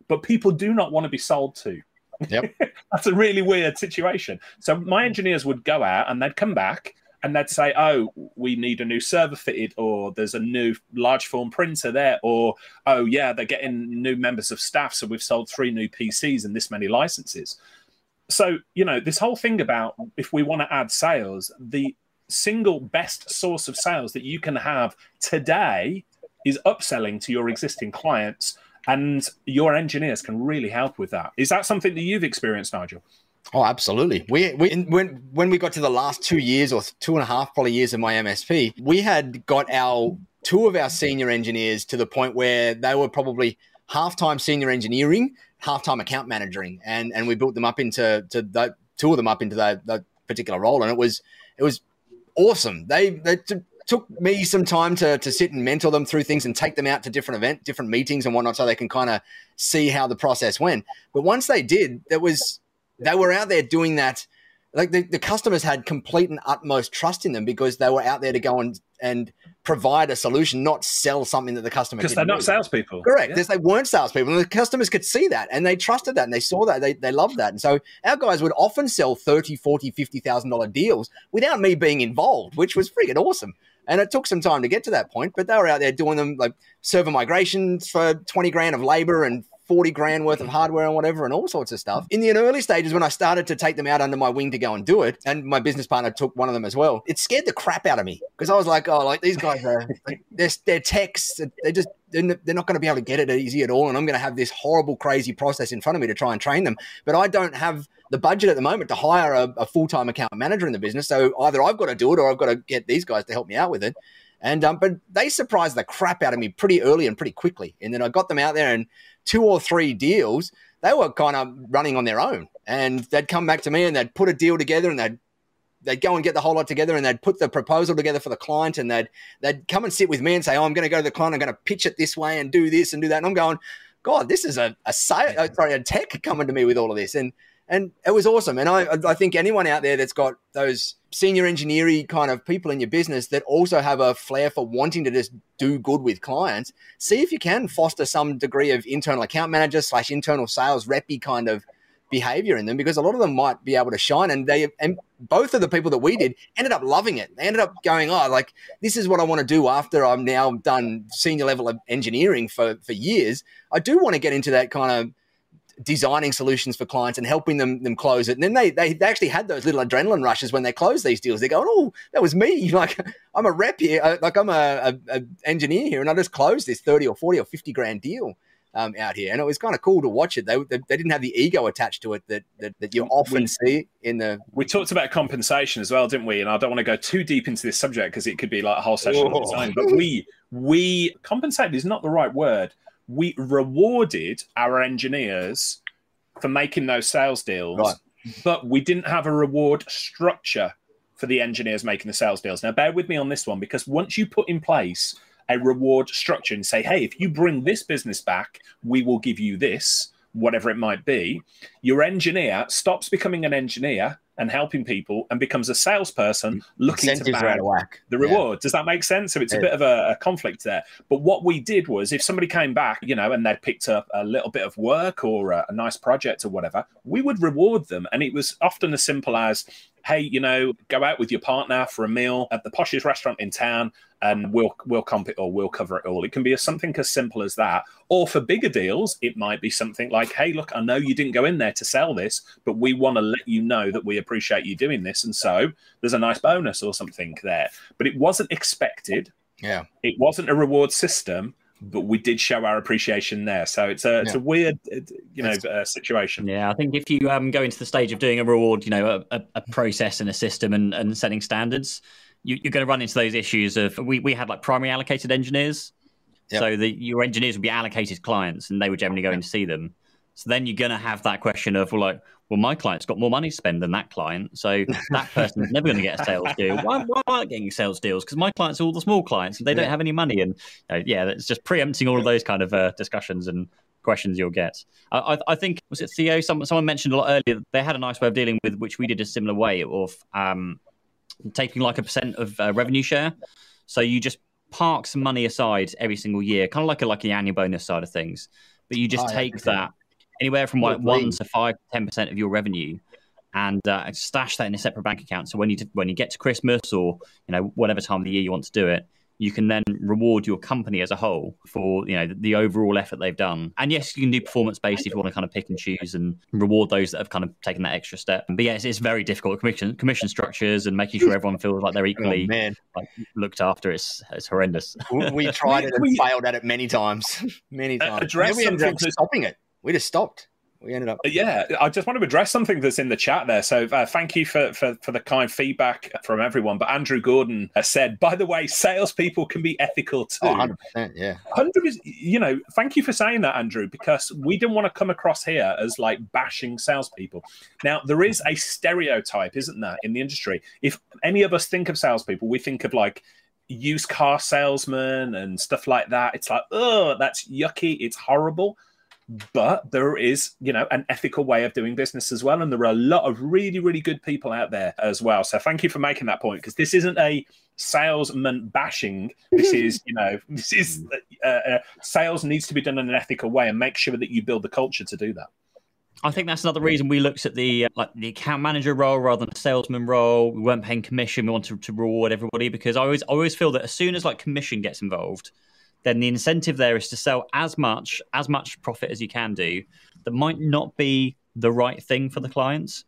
but people do not want to be sold to. Yep. *laughs* That's a really weird situation. So my engineers would go out and they'd come back and they'd say, "Oh, we need a new server fitted, or there's a new large form printer there, or oh yeah, they're getting new members of staff, so we've sold three new PCs and this many licenses." So you know this whole thing about if we want to add sales, the single best source of sales that you can have today is upselling to your existing clients and your engineers can really help with that. Is that something that you've experienced, Nigel? Oh, absolutely. We, we when when we got to the last two years or two and a half probably years of my MSP, we had got our two of our senior engineers to the point where they were probably half time senior engineering, half time account managing, and and we built them up into to the two of them up into that, that particular role, and it was it was awesome. They they took me some time to to sit and mentor them through things and take them out to different event, different meetings and whatnot, so they can kind of see how the process went. But once they did, there was they were out there doing that. Like the, the customers had complete and utmost trust in them because they were out there to go and and provide a solution, not sell something that the customer Because they're didn't need. salespeople. Correct. Yeah. They weren't salespeople, and the customers could see that, and they trusted that, and they saw that, they, they loved that, and so our guys would often sell thirty, forty, fifty thousand dollar deals without me being involved, which was freaking awesome. And it took some time to get to that point, but they were out there doing them like server migrations for twenty grand of labor and. 40 grand worth of hardware and whatever and all sorts of stuff. In the early stages, when I started to take them out under my wing to go and do it, and my business partner took one of them as well, it scared the crap out of me because I was like, oh, like these guys are, like, they're, techs. They're just, they're they're not going to be able to get it easy at all. And I'm going to have this horrible, crazy process in front of me to try and train them. But I don't have the budget at the moment to hire a, a full time account manager in the business. So either I've got to do it or I've got to get these guys to help me out with it. And um, but they surprised the crap out of me pretty early and pretty quickly. And then I got them out there and two or three deals, they were kind of running on their own. And they'd come back to me and they'd put a deal together and they'd they'd go and get the whole lot together and they'd put the proposal together for the client and they'd they'd come and sit with me and say, Oh, I'm gonna go to the client, I'm gonna pitch it this way and do this and do that. And I'm going, God, this is a, a sale, uh, sorry, a tech coming to me with all of this. And and it was awesome. And I, I think anyone out there that's got those senior engineering kind of people in your business that also have a flair for wanting to just do good with clients, see if you can foster some degree of internal account manager slash internal sales reppy kind of behavior in them because a lot of them might be able to shine. And they and both of the people that we did ended up loving it. They ended up going oh like this is what i want to do after i'm now done senior level of engineering for for years. I do want to get into that kind of designing solutions for clients and helping them them close it. And then they they, they actually had those little adrenaline rushes when they close these deals. They're going, oh, that was me. *laughs* Like I'm a rep here, like I'm a, a, a engineer here, and I just closed this thirty or forty or fifty grand deal. Um, out here, and it was kind of cool to watch it. They, they, they didn't have the ego attached to it that that, that you often see in the. We talked about compensation as well, didn't we? And I don't want to go too deep into this subject because it could be like a whole session on its own. But we we compensated is not the right word. We rewarded our engineers for making those sales deals, Right. but we didn't have a reward structure for the engineers making the sales deals. Now, bear with me on this one because once you put in place a reward structure and say, hey, if you bring this business back, we will give you this. Whatever it might be, your engineer stops becoming an engineer and helping people and becomes a salesperson looking Incentives to bag the Yeah. reward. Does that make sense? So it's a bit of a, a conflict there. But what we did was if somebody came back, you know, and they'd picked up a little bit of work or a, a nice project or whatever, we would reward them. And it was often as simple as, hey, you know, go out with your partner for a meal at the poshest restaurant in town and we'll we'll comp it or we'll cover it all. It can be as something as simple as that. Or for bigger deals, it might be something like, hey, look, I know you didn't go in there to sell this, but we want to let you know that we appreciate you doing this. And so there's a nice bonus or something there. But it wasn't expected. Yeah. It wasn't a reward system, but we did show our appreciation there. So it's a it's Yeah. a weird, you know, uh, situation. Yeah, I think if you um, go into the stage of doing a reward, you know, a, a, process and a system and, and setting standards, you, you're going to run into those issues of we, we had like primary allocated engineers. Yep. So the, your engineers would be allocated clients and they would generally go in to see them. So then you're going to have that question of, well, like, well, my client's got more money to spend than that client. So *laughs* that person's never going to get a sales deal. Why, why am I getting sales deals? Because my clients are all the small clients and they don't Yeah. have any money. And uh, yeah, it's just preempting all of those kind of uh, discussions and questions you'll get. I, I, I think was it Theo? Someone, someone mentioned a lot earlier. that They had a nice way of dealing with which we did a similar way of um, taking like a percent of uh, revenue share. So you just park some money aside every single year, kind of like a like the annual bonus side of things. But you just Oh, take okay. that anywhere from like one to five, ten percent of your revenue, and uh, stash that in a separate bank account. So when you when you get to Christmas or you know whatever time of the year you want to do it, you can then reward your company as a whole for you know the, the overall effort they've done. And yes, you can do performance based if you want to kind of pick and choose and reward those that have kind of taken that extra step. But yeah, it's, it's very difficult commission commission structures and making sure everyone feels like they're *laughs* Oh, equally man. like, looked after. It's it's horrendous. We, we *laughs* tried it and We- failed at it many times. *laughs* many times. address Then we ended something up stopping it. We just stopped. We ended up. Yeah, I just want to address something that's in the chat there. So uh, thank you for, for for the kind feedback from everyone. But Andrew Gordon has said, by the way, salespeople can be ethical too. Oh, 100%. Yeah. Hundred is, you know, thank you for saying that, Andrew, because we didn't want to come across here as like bashing salespeople. Now, there is a stereotype, isn't there, in the industry? If any of us think of salespeople, we think of like used car salesmen and stuff like that. It's like, oh, that's yucky. It's horrible. But there is, you know, an ethical way of doing business as well. And there are a lot of really, really good people out there as well. So thank you for making that point because this isn't a salesman bashing. This is, you know, *laughs* this is uh, uh, sales needs to be done in an ethical way and make sure that you build the culture to do that. I think that's another reason we looked at the uh, like the account manager role rather than a salesman role. We weren't paying commission. We wanted to reward everybody because I always I always feel that as soon as like commission gets involved, then the incentive there is to sell as much as much profit as you can do. That might not be the right thing for the clients.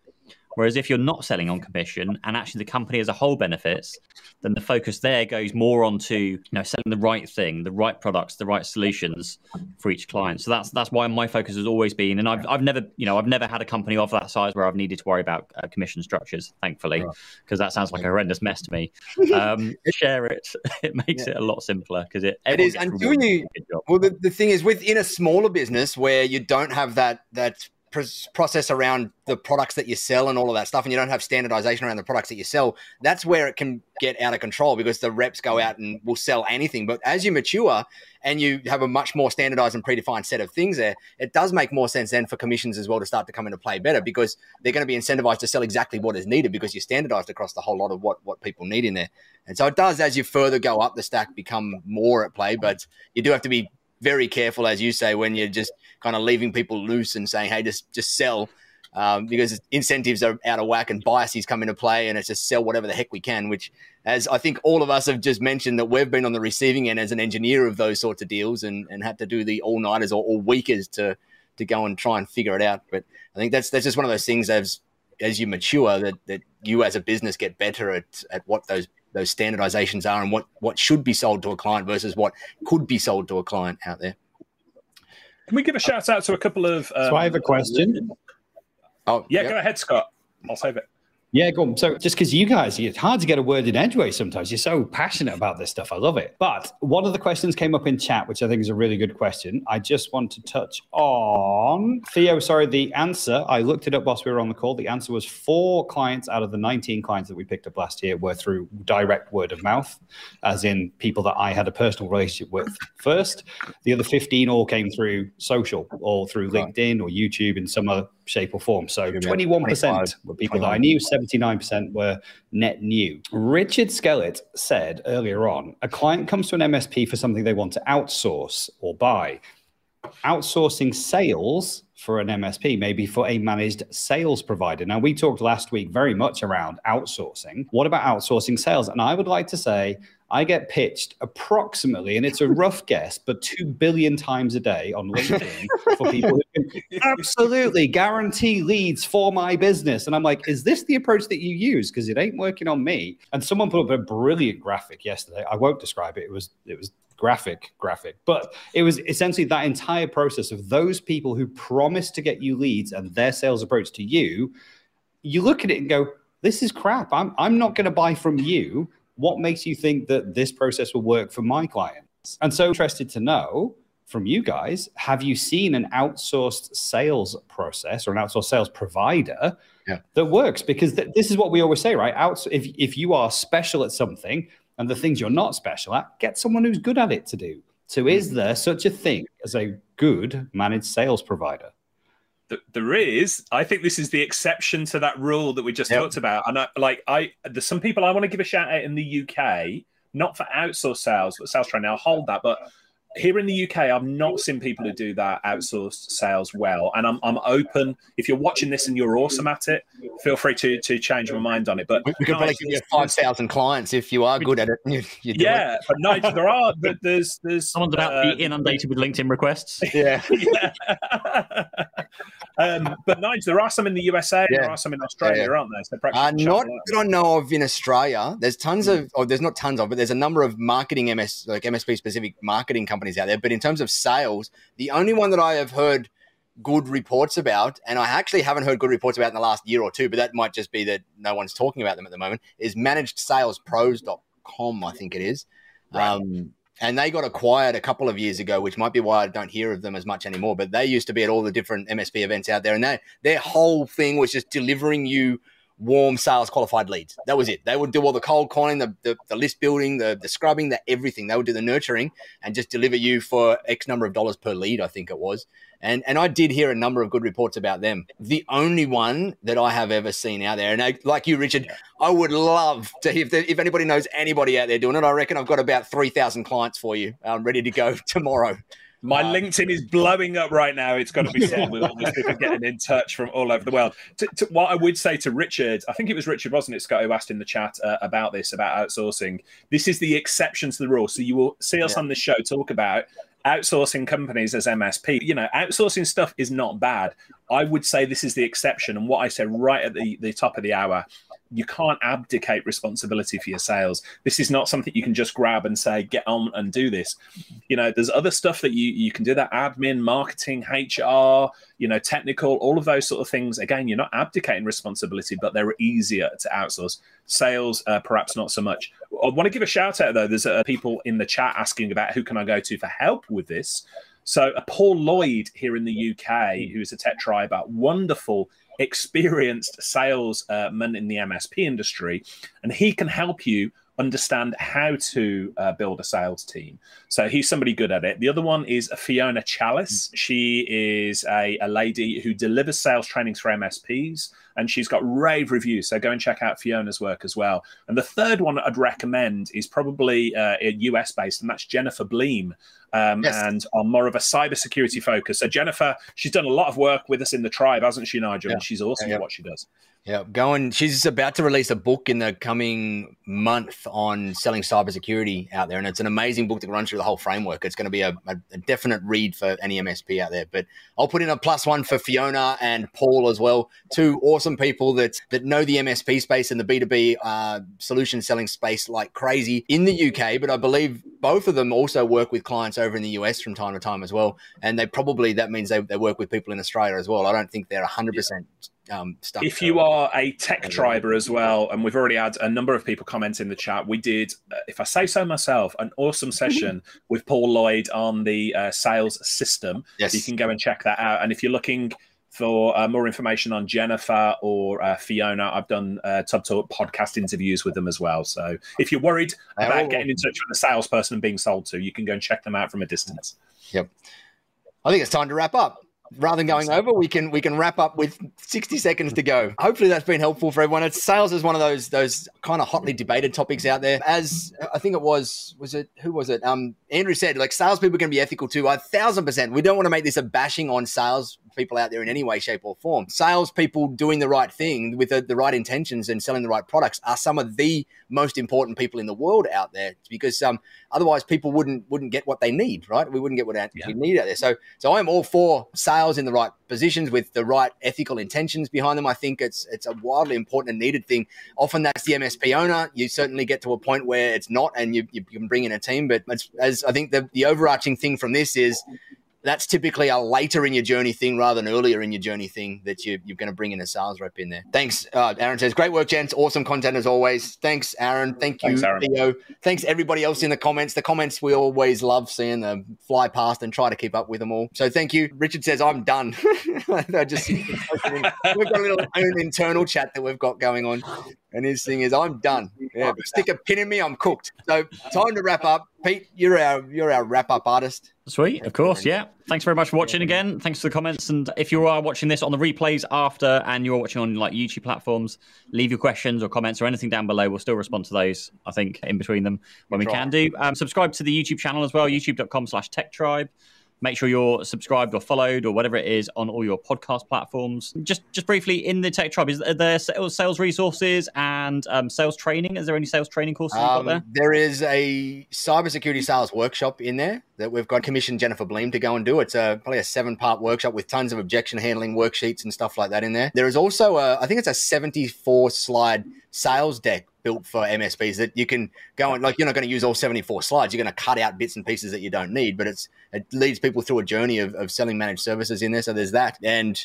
Whereas if you're not selling on commission and actually the company as a whole benefits, then the focus there goes more onto you know selling the right thing, the right products, the right solutions for each client. So that's that's why my focus has always been, and I've I've never you know I've never had a company of that size where I've needed to worry about uh, commission structures, thankfully, Right. because that sounds like a horrendous mess to me. *laughs* Um, share it; *laughs* it makes it a lot simpler because it. It is until rewarded you- for a good job. Well, the, the thing is, within a smaller business where you don't have that that process around the products that you sell and all of that stuff, and you don't have standardization around the products that you sell, that's where it can get out of control because the reps go out and will sell anything. But as you mature and you have a much more standardized and predefined set of things there, it does make more sense then for commissions as well to start to come into play better because they're going to be incentivized to sell exactly what is needed because you're standardized across the whole lot of what what people need in there. And so it does, as you further go up the stack, become more at play. But you do have to be very careful, as you say, when you're just kind of leaving people loose and saying, "Hey, just just sell," um, because incentives are out of whack and biases come into play, and it's just sell whatever the heck we can. Which, as I think all of us have just mentioned, that we've been on the receiving end as an engineer of those sorts of deals, and and had to do the all nighters or, all weekers to to go and try and figure it out. But I think that's that's just one of those things as as you mature that that you as a business get better at at what those those standardizations are and what what should be sold to a client versus what could be sold to a client out there. Can we give a shout out to a couple of? Um, So I have a question. Oh Yeah, yep. go ahead, Scott. I'll save it. Yeah, go on. So just because you guys, it's hard to get a word in edgeways sometimes. You're so passionate about this stuff. I love it. But one of the questions came up in chat, which I think is a really good question. I just want to touch on Theo. Sorry, the answer. I looked it up whilst we were on the call. The answer was four clients out of the 19 clients that we picked up last year were through direct word of mouth, as in people that I had a personal relationship with first. The other 15 all came through social or through LinkedIn or YouTube in some other shape or form. So 21% were people that I knew, 79% were net new. Richard Skellett said earlier on a client comes to an MSP for something they want to outsource or buy. Outsourcing sales for an MSP, maybe for a managed sales provider. Now, we talked last week very much around outsourcing. What about outsourcing sales? And I would like to say I get pitched approximately, and it's a rough *laughs* guess, but two billion times a day on LinkedIn for *laughs* people who can absolutely guarantee leads for my business. And I'm like, is this the approach that you use? Because it ain't working on me. And someone put up a brilliant graphic yesterday. I won't describe it. It was it was graphic graphic but it was essentially that entire process of those people who promise to get you leads and their sales approach to you you look at it and go this is crap i'm, I'm not going to buy from you what makes you think that this process will work for my clients? And so interested to know from you guys, have you seen an outsourced sales process or an outsourced sales provider yeah. that works? Because th- this is what we always say, right? Outs- if, if you are special at something and the things you're not special at, get someone who's good at it to do. So, is mm-hmm. there such a thing as a good managed sales provider? There is. I think this is the exception to that rule that we just yep. talked about. And I, like, I there's some people I want to give a shout out in the UK, not for outsourced sales, but sales training. I'll hold that, but here in the UK, I've not seen people who do that outsourced sales well. And I'm, I'm open. If you're watching this and you're awesome at it, feel free to to change my mind on it. But we, we could probably give you five thousand clients if you are good at it. You, you yeah, it. but Nigel, there are *laughs* there's there's someone's about uh, to be inundated with LinkedIn requests. *laughs* *laughs* Yeah. yeah. um, but Nigel, there are some in the USA. Yeah. There are some in Australia, yeah. aren't there? So uh, not that I know of in Australia. There's tons mm. of, or there's not tons of, but there's a number of marketing MS like MSP specific marketing companies companies out there. But in terms of sales, the only one that I have heard good reports about, and I actually haven't heard good reports about in the last year or two, but that might just be that no one's talking about them at the moment, is managedsalespros.com, I think it is. Right. Um, and they got acquired a couple of years ago, which might be why I don't hear of them as much anymore. But they used to be at all the different MSP events out there, and they, their whole thing was just delivering you warm sales qualified leads. That was it. They would do all the cold calling, the, the, the, list building, the, the scrubbing, the everything. They would do the nurturing and just deliver you for X number of dollars per lead, I think it was. And and I did hear a number of good reports about them. The only one that I have ever seen out there, and I, like you, Richard, I would love to if if anybody knows anybody out there doing it. I reckon I've got about three thousand clients for you, um, ready to go *laughs* tomorrow. My uh, LinkedIn is blowing up right now. It's got to be *laughs* said with all these people getting in touch from all over the world. To, to, what I would say to Richard, I think it was Richard, wasn't it, Scott, who asked in the chat uh, about this, about outsourcing. This is the exception to the rule. So you will see us yeah. on this show talk about outsourcing companies as MSP. You know, outsourcing stuff is not bad. I would say this is the exception. And what I said right at the, the top of the hour you can't abdicate responsibility for your sales. This is not something you can just grab and say, get on and do this. You know, there's other stuff that you you can do that admin, marketing, HR, you know, technical, all of those sort of things. Again, you're not abdicating responsibility, but they're easier to outsource. Sales, uh, perhaps not so much. I want to give a shout out though. There's uh, people in the chat asking about who can I go to for help with this. So, uh, Paul Lloyd here in the UK, who's a tech tribe, wonderful experienced salesman in the MSP industry, and he can help you understand how to uh, build a sales team. So he's somebody good at it. The other one is Fiona Challis. She is a, a lady who delivers sales trainings for MSPs and she's got rave reviews. So go and check out Fiona's work as well. And the third one I'd recommend is probably uh, US based, and that's Jennifer Bleam um, yes. and on more of a cybersecurity focus. So Jennifer, she's done a lot of work with us in the tribe, hasn't she, Nigel? Yeah. And she's awesome yeah, yeah. at what she does. Yeah, going. She's about to release a book in the coming month on selling cybersecurity out there, and it's an amazing book to run through the whole framework. It's going to be a, a, definite read for any MSP out there. But I'll put in a plus one for Fiona and Paul as well. Two awesome people that that know the MSP space and the B2B uh, solution selling space like crazy in the UK. But I believe both of them also work with clients over in the US from time to time as well. And they probably that means they, they work with people in Australia as well. I don't think they're hundred percent um, stuff. If you are a tech triber as well, and we've already had a number of people comment in the chat, we did, uh, if I say so myself, an awesome *laughs* session with Paul Lloyd on the uh, sales system. Yes. You can go and check that out. And if you're looking for uh, more information on Jennifer or uh, Fiona, I've done uh, Tubb Talk podcast interviews with them as well. So if you're worried about getting in touch with a salesperson and being sold to, you can go and check them out from a distance. Yep. I think it's time to wrap up rather than going over, we can we can wrap up with 60 seconds to go. Hopefully that's been helpful for everyone. It's sales is one of those those kind of hotly debated topics out there. As I think it was was it who was it? Um Andrew said like salespeople can be ethical too. A thousand percent. We don't want to make this a bashing on sales people out there in any way, shape, or form. Salespeople doing the right thing with the, the right intentions and selling the right products are some of the most important people in the world out there because um, otherwise people wouldn't wouldn't get what they need, right? We wouldn't get what yeah. we need out there. So so I'm all for sales in the right positions with the right ethical intentions behind them. I think it's it's a wildly important and needed thing. Often that's the MSP owner. You certainly get to a point where it's not, and you, you can bring in a team. But as I think the, the overarching thing from this is that's typically a later in your journey thing rather than earlier in your journey thing that you, you're going to bring in a sales rep in there. Thanks, uh, Aaron says. Great work, gents. Awesome content as always. Thanks, Aaron. Thank you, Thanks, Aaron. Theo. Thanks, everybody else in the comments. The comments we always love seeing them fly past and try to keep up with them all. So thank you. Richard says, I'm done. *laughs* I just we've got a little *laughs* own internal chat that we've got going on. And his thing is, I'm done. Yeah, stick a pin in me, I'm cooked. So time to wrap up. Pete, you're our you're our wrap up artist. Sweet, of course, yeah. Thanks very much for watching again. Thanks for the comments. And if you are watching this on the replays after, and you're watching on like YouTube platforms, leave your questions or comments or anything down below. We'll still respond to those. I think in between them when we can do. Um, subscribe to the YouTube channel as well. YouTube.com/slash Tech Tribe. Make sure you're subscribed or followed or whatever it is on all your podcast platforms. Just just briefly in the Tech Tribe, is there sales resources and um, sales training? Is there any sales training courses um, there? There is a cybersecurity sales workshop in there that we've got commissioned Jennifer Bleam to go and do. It's a probably a seven part workshop with tons of objection handling worksheets and stuff like that in there. There is also a I think it's a 74 slide sales deck built for MSPs that you can go and like you're not going to use all 74 slides. You're going to cut out bits and pieces that you don't need, but it's it leads people through a journey of, of selling managed services in there. So there's that. And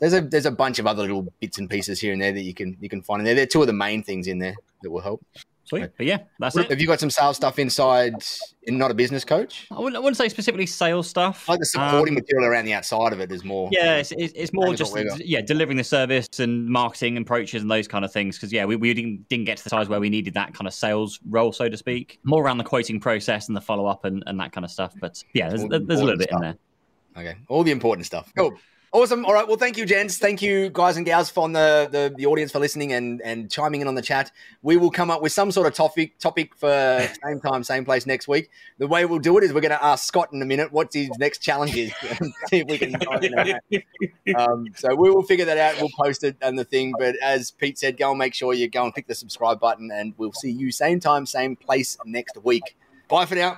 there's a there's a bunch of other little bits and pieces here and there that you can you can find in there. They're two of the main things in there that will help. Sweet. But yeah, that's it. Have you got some sales stuff inside in not a business coach? I wouldn't, I wouldn't say specifically sales stuff. Like the supporting um, material around the outside of it is more. Yeah, it's, it's more just yeah delivering the service and marketing approaches and those kind of things. Because yeah, we, we didn't, didn't get to the size where we needed that kind of sales role, so to speak. More around the quoting process and the follow up and, and that kind of stuff. But yeah, there's, there's a little bit stuff. in there. Okay, all the important stuff. Cool. Awesome. All right. Well, thank you, gents. Thank you, guys and gals, from the, the, the audience for listening and, and chiming in on the chat. We will come up with some sort of topic topic for *laughs* same time, same place next week. The way we'll do it is we're going to ask Scott in a minute what his next challenge is. *laughs* see if we can. um, so we will figure that out. We'll post it and the thing. But as Pete said, go and make sure you go and click the subscribe button, and we'll see you same time, same place next week. Bye for now.